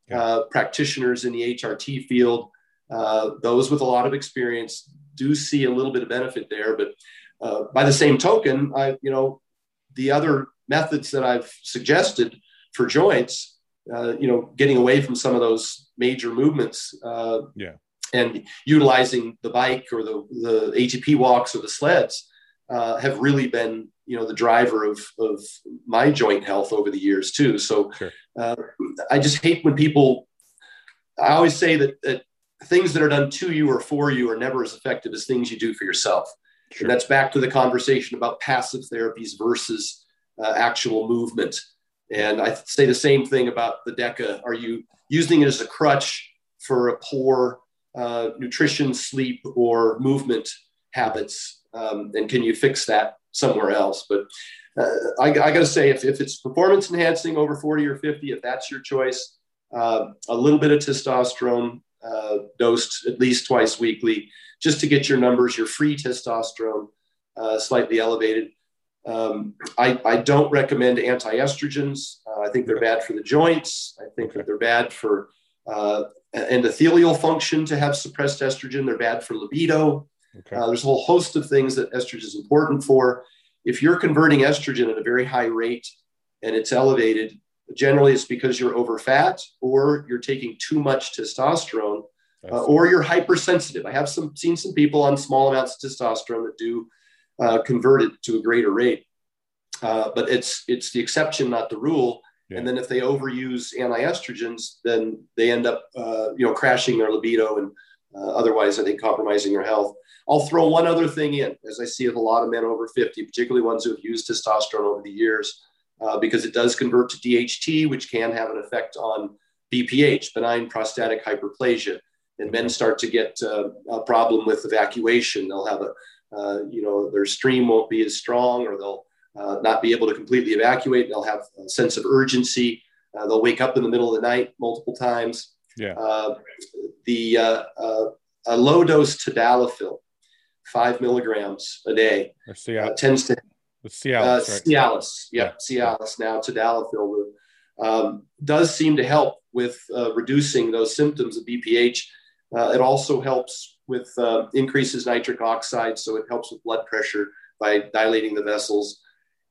Yeah. uh, practitioners in the HRT field, uh, those with a lot of experience do see a little bit of benefit there. But uh, by the same token, I, you know, the other methods that I've suggested for joints, uh, you know, getting away from some of those major movements, uh, Yeah. and utilizing the bike or the the ATP walks or the sleds, uh, have really been, you know, the driver of of my joint health over the years too. So, Sure. uh, I just hate when people. I always say that that things that are done to you or for you are never as effective as things you do for yourself. Sure. And that's back to the conversation about passive therapies versus uh, actual movement. And I say the same thing about the DECA. Are you using it as a crutch for a poor uh, nutrition, sleep, or movement habits? Um, and can you fix that somewhere else? But uh, I, I got to say, if, if it's performance enhancing over 40 or 50, if that's your choice, uh, a little bit of testosterone uh, dosed at least twice weekly, just to get your numbers, your free testosterone uh, slightly elevated. Um, I, I, don't recommend anti-estrogens. Uh, I think they're bad for the joints. I think Okay. that they're bad for uh, endothelial function to have suppressed estrogen. They're bad for libido. Okay. Uh, there's a whole host of things that estrogen is important for. If you're converting estrogen at a very high rate and it's elevated, generally it's because you're over fat or you're taking too much testosterone uh, or you're hypersensitive. I have some seen some people on small amounts of testosterone that do uh, convert it to a greater rate, uh, but it's it's the exception, not the rule. Yeah. And then if they overuse anti-estrogens, then they end up uh, you know crashing their libido and uh, otherwise, I think compromising their health. I'll throw one other thing in, as I see with a lot of men over 50, particularly ones who have used testosterone over the years, uh, because it does convert to DHT, which can have an effect on BPH, benign prostatic hyperplasia and men start to get uh, a problem with evacuation. They'll have a, uh, you know, their stream won't be as strong, or they'll uh, not be able to completely evacuate. They'll have a sense of urgency. Uh, they'll wake up in the middle of the night multiple times. Yeah. Uh, the uh, uh, a low dose tadalafil, five milligrams a day, uh, tends to With uh, Cialis, right? Cialis, Yeah. yeah, Cialis now tadalafil um, does seem to help with uh, reducing those symptoms of BPH. Uh, it also helps with uh, increases nitric oxide, so it helps with blood pressure by dilating the vessels,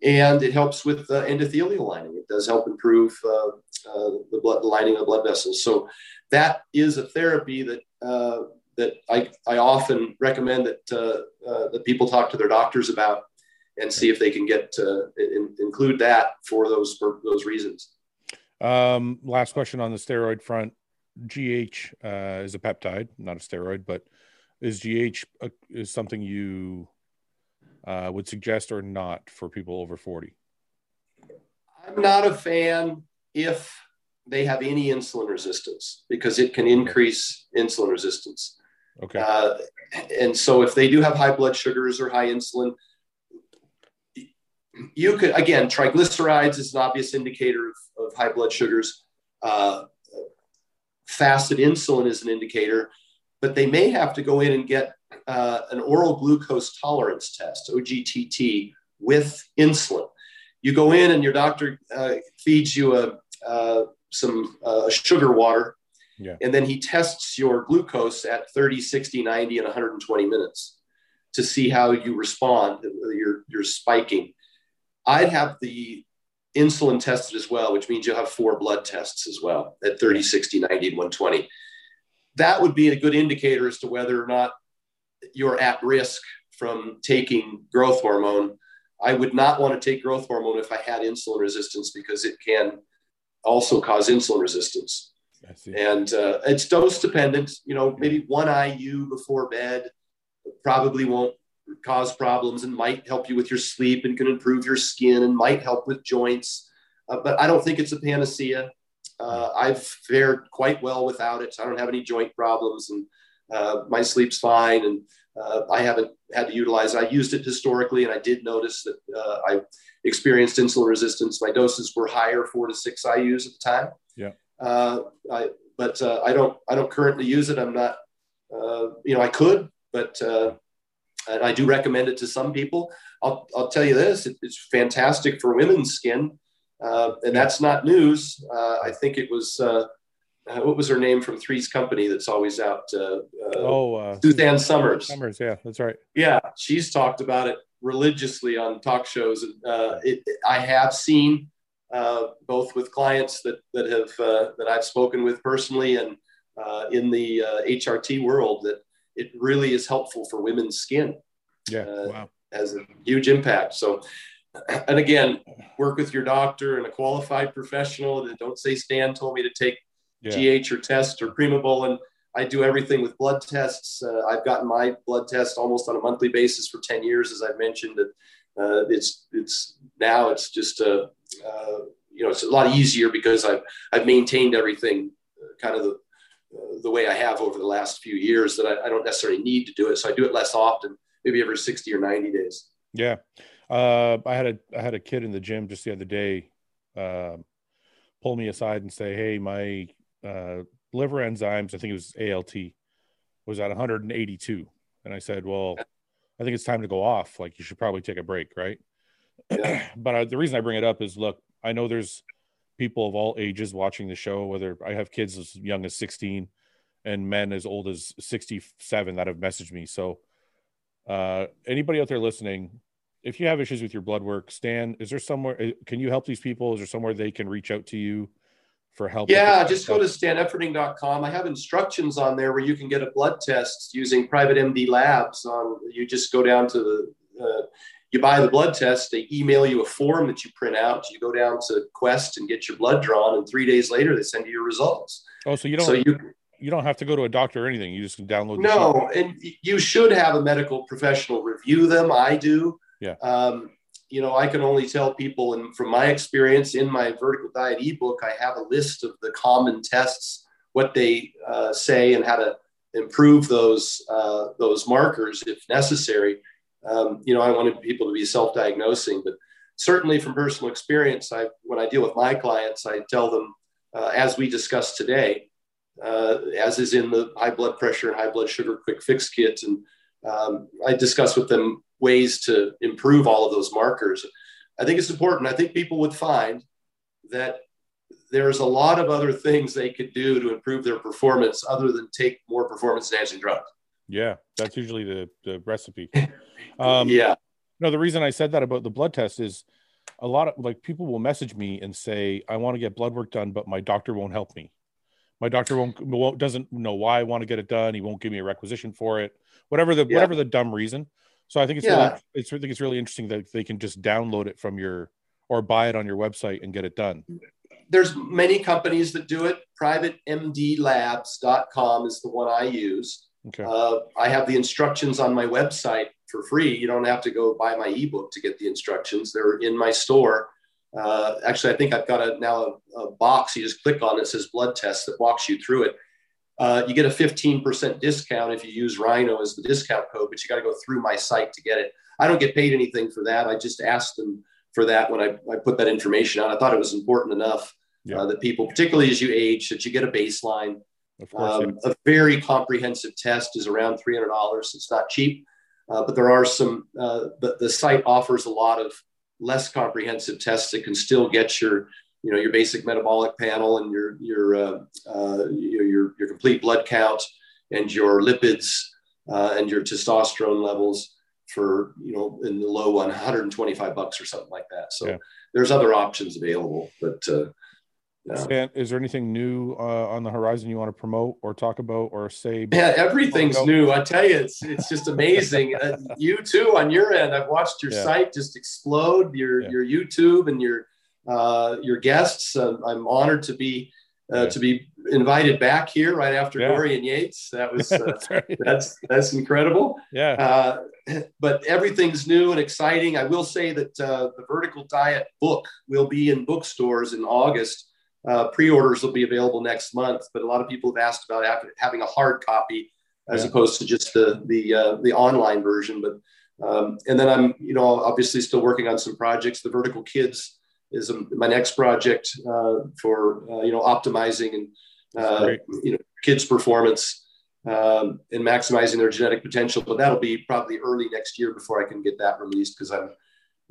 and it helps with uh, endothelial lining. It does help improve uh, uh, the blood the lining of the blood vessels. So that is a therapy that uh, that I, I often recommend that uh, uh, that people talk to their doctors about and see if they can get to in, include that for those for those reasons. Um, last question on the steroid front. GH uh, is a peptide, not a steroid, but is GH a, is something you uh, would suggest or not for people over 40? I'm not a fan if they have any insulin resistance because it can increase insulin resistance. Okay. Uh, and so if they do have high blood sugars or high insulin, you could, again, triglycerides is an obvious indicator of, of high blood sugars. Uh, fasted insulin is an indicator, but they may have to go in and get uh, an oral glucose tolerance test, OGTT, with insulin. You go in and your doctor uh, feeds you a, uh, some uh, sugar water Yeah. And then he tests your glucose at 30, 60, 90, and 120 minutes to see how you respond, you're, you're spiking. I'd have the insulin tested as well, which means you'll have four blood tests as well at 30, 60, 90, and 120. That would be a good indicator as to whether or not you're at risk from taking growth hormone. I would not want to take growth hormone if I had insulin resistance because it can also cause insulin resistance. And uh, it's dose dependent. You know, maybe one IU before bed probably won't cause problems and might help you with your sleep and can improve your skin and might help with joints. Uh, but I don't think it's a panacea. Uh, I've fared quite well without it. I don't have any joint problems and uh, my sleep's fine. And uh, I haven't had to utilize. it. I used it historically, and I did notice that uh, I experienced insulin resistance. My doses were higher, four to six IU's at the time. Yeah. Uh, I, but uh, I don't. I don't currently use it. I'm not. Uh, you know, I could, but uh, I do recommend it to some people. I'll, I'll tell you this: it, it's fantastic for women's skin, and that's not news. I think it was uh, what was her name from Three's Company that's always out? Uh, uh, oh, uh, Suzanne Somers. Somers, yeah, that's right. Yeah, she's talked about it religiously on talk shows, and uh, it, I have seen uh, both with clients that that have that I've spoken with personally and in the HRT world that it really is helpful for women's skin. Yeah, wow, has a huge impact. So and again, work with your doctor and a qualified professional. And don't say Stan told me to take yeah. GH or test or Primobolan. I do everything with blood tests. Uh, I've gotten my blood test almost on a monthly basis for 10 years, as I've mentioned. That uh, it's it's now it's just a uh, you know it's a lot easier because I've I've maintained everything uh, kind of the uh, the way I have over the last few years that I, I, don't necessarily need to do it. So I do it less often, maybe every 60 or 90 days. Yeah. Uh, I had a, I had a kid in the gym just the other day, uh, pull me aside and say, Hey, my uh, liver enzymes, I think it was ALT, was at 182. And I said, well, I think it's time to go off. Like you should probably take a break, right? Yeah. but uh, the reason I bring it up is, look, I know there's people of all ages watching the show. Whether I have kids as young as 16 and men as old as 67 that have messaged me. So, uh, anybody out there listening, if you have issues with your blood work, Stan, is there somewhere? Uh, can you help these people? Is there somewhere they can reach out to you? for help? Yeah, just go to stanefferding.com. I have instructions on there where you can get a blood test using private MD labs. On you just go down to the uh, you buy the blood test. They email you a form that you print out. You go down to Quest and get your blood drawn, and three days later they send you your results. Oh, so you don't. So you you don't have to go to a doctor or anything. You just can download. no, and you should have a medical professional review them. I do. Yeah. Um, you know, I can only tell people, and from my experience in my vertical diet ebook, I have a list of the common tests, what they uh, say, and how to improve those uh, those markers if necessary. Um, you know, I wanted people to be self-diagnosing, but certainly from personal experience, I when I deal with my clients, I tell them, uh, as we discussed today, uh, as is in the high blood pressure and high blood sugar quick fix kit, and um, I discuss with them ways to improve all of those markers. I think it's important. I think people would find that there's a lot of other things they could do to improve their performance other than take more performance enhancing drugs. Yeah, that's usually the, the recipe. Um, yeah. No, the reason I said that about the blood test is a lot of like people will message me and say, I want to get blood work done, but my doctor won't help me. My doctor won't, won't doesn't know why I want to get it done. He won't give me a requisition for it. Whatever the yeah. whatever the dumb reason. So I think it's yeah. really, it's I think it's really interesting that they can just download it from your or buy it on your website and get it done. There's many companies that do it. PrivateMDLabs.com is the one I use. Okay. Uh, I have the instructions on my website for free. You don't have to go buy my ebook to get the instructions. They're in my store. Uh, actually, I think I've got a, now a, a, box you just click on that says blood test that walks you through it. Uh, you get a 15% discount if you use Rhino as the discount code, but you got to go through my site to get it. I don't get paid anything for that. I just asked them for that when I, I put that information out. I thought it was important enough yeah. uh, that people, particularly as you age, that you get a baseline. Of course, um, yeah. A very comprehensive test is around $300. It's not cheap, uh, but there are some, uh, the, the site offers a lot of less comprehensive tests that can still get your you know your basic metabolic panel and your your uh, uh, your, your complete blood count and your lipids uh, and your testosterone levels for you know in the low 125 bucks or something like that. So yeah. there's other options available, but. Yeah. is there anything new uh, on the horizon you want to promote or talk about or say? Yeah, everything's new. I tell you, it's it's just amazing. uh, you too, on your end, I've watched your yeah. site just explode. Your yeah. your YouTube and your uh, your guests. Uh, I'm honored to be uh, to be invited back here right after yeah. Dorian Yates. That was uh, that's, right. that's, that's incredible. Yeah. Uh, but everything's new and exciting. I will say that uh, the Vertical Diet book will be in bookstores in August. Uh, pre-orders will be available next month, but a lot of people have asked about having a hard copy as yeah. opposed to just the the uh, the online version. But um, and then I'm you know obviously still working on some projects. The Vertical Kids is a, my next project uh, for uh, you know optimizing and uh, you know kids' performance um, and maximizing their genetic potential. But that'll be probably early next year before I can get that released because I'm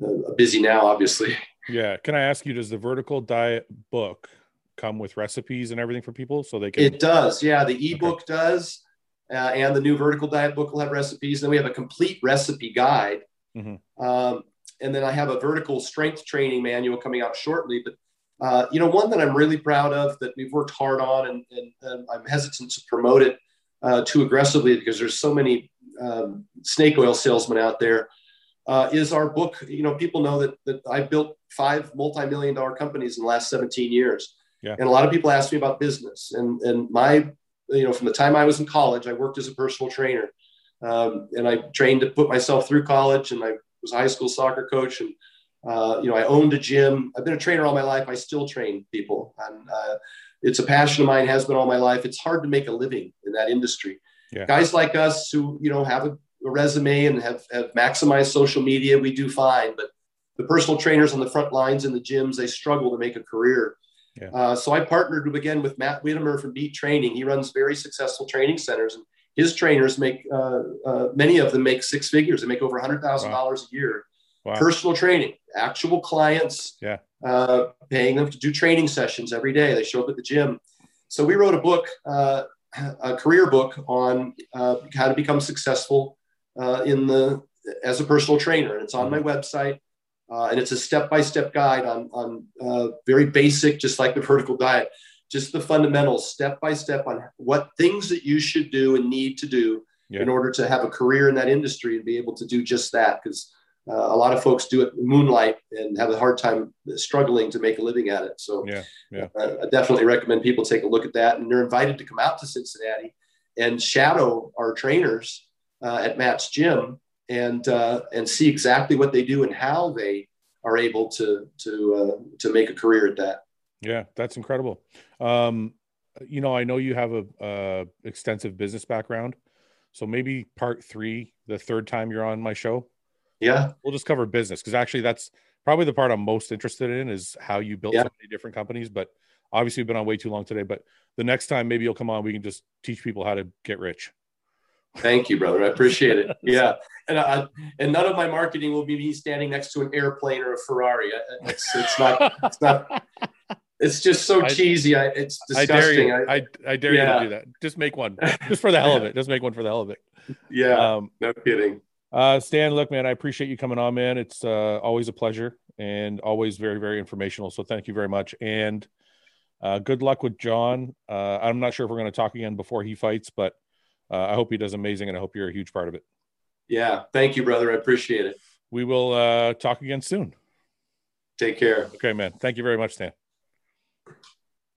uh, busy now, obviously. Yeah. Can I ask you? Does the Vertical Diet book come with recipes and everything for people so they can? It does. Yeah, the ebook okay. does. Uh, and the new vertical diet book will have recipes. Then we have a complete recipe guide. Mm-hmm. Um, and then I have a vertical strength training manual coming out shortly. But uh, you know, one that I'm really proud of that we've worked hard on, and, and, and I'm hesitant to promote it uh, too aggressively because there's so many um, snake oil salesmen out there. Uh, is our book? You know, people know that that I've built five multi-million dollar companies in the last 17 years, yeah. and a lot of people ask me about business. And and my, you know, from the time I was in college, I worked as a personal trainer, um, and I trained to put myself through college, and I was a high school soccer coach, and uh, you know I owned a gym. I've been a trainer all my life. I still train people, and uh, it's a passion of mine. Has been all my life. It's hard to make a living in that industry. Yeah. Guys like us who you know have a, a resume and have, have maximized social media, we do fine. But the personal trainers on the front lines in the gyms, they struggle to make a career. Yeah. Uh, so I partnered again with Matt Whittemer from Beat Training. He runs very successful training centers, and his trainers make uh, uh, many of them make six figures. They make over a hundred thousand wow. dollars a year. Wow. Personal training, actual clients, yeah, uh, paying them to do training sessions every day. They show up at the gym. So we wrote a book, uh, a career book on uh, how to become successful uh, in the as a personal trainer, and it's on my mm-hmm. Website. and it's a step-by-step guide on on very basic, just like the vertical diet just the fundamentals step by step on what things that you should do and need to do yeah. in order to have a career in that industry and be able to do just that because uh, a lot of folks do it moonlight and have a hard time struggling to make a living at it so yeah, yeah. Uh, i definitely recommend people take a look at that and they're invited to come out to cincinnati and shadow our trainers uh, at matt's gym and uh, and see exactly what they do and how they are able to to uh, to make a career at that yeah, that's incredible. Um, you know, I know you have a, a extensive business background, so maybe part three, the third time you're on my show, yeah, we'll just cover business because actually that's probably the part I'm most interested in is how you built yeah. so many different companies. But obviously, we've been on way too long today. But the next time, maybe you'll come on, we can just teach people how to get rich. Thank you, brother. I appreciate it. Yeah, and I, and none of my marketing will be me standing next to an airplane or a Ferrari. It's, it's not. It's not. It's just so I, cheesy. I, it's disgusting. I dare you. I, I dare yeah. you to do that. Just make one, just for the hell of it. Just make one for the hell of it. Yeah. Um, no kidding. Uh, Stan, look, man, I appreciate you coming on, man. It's uh, always a pleasure and always very, very informational. So thank you very much. And uh, good luck with Jon. Uh, I'm not sure if we're going to talk again before he fights, but uh, I hope he does amazing, and I hope you're a huge part of it. Yeah. Thank you, brother. I appreciate it. We will uh, talk again soon. Take care. Okay, man. Thank you very much, Stan.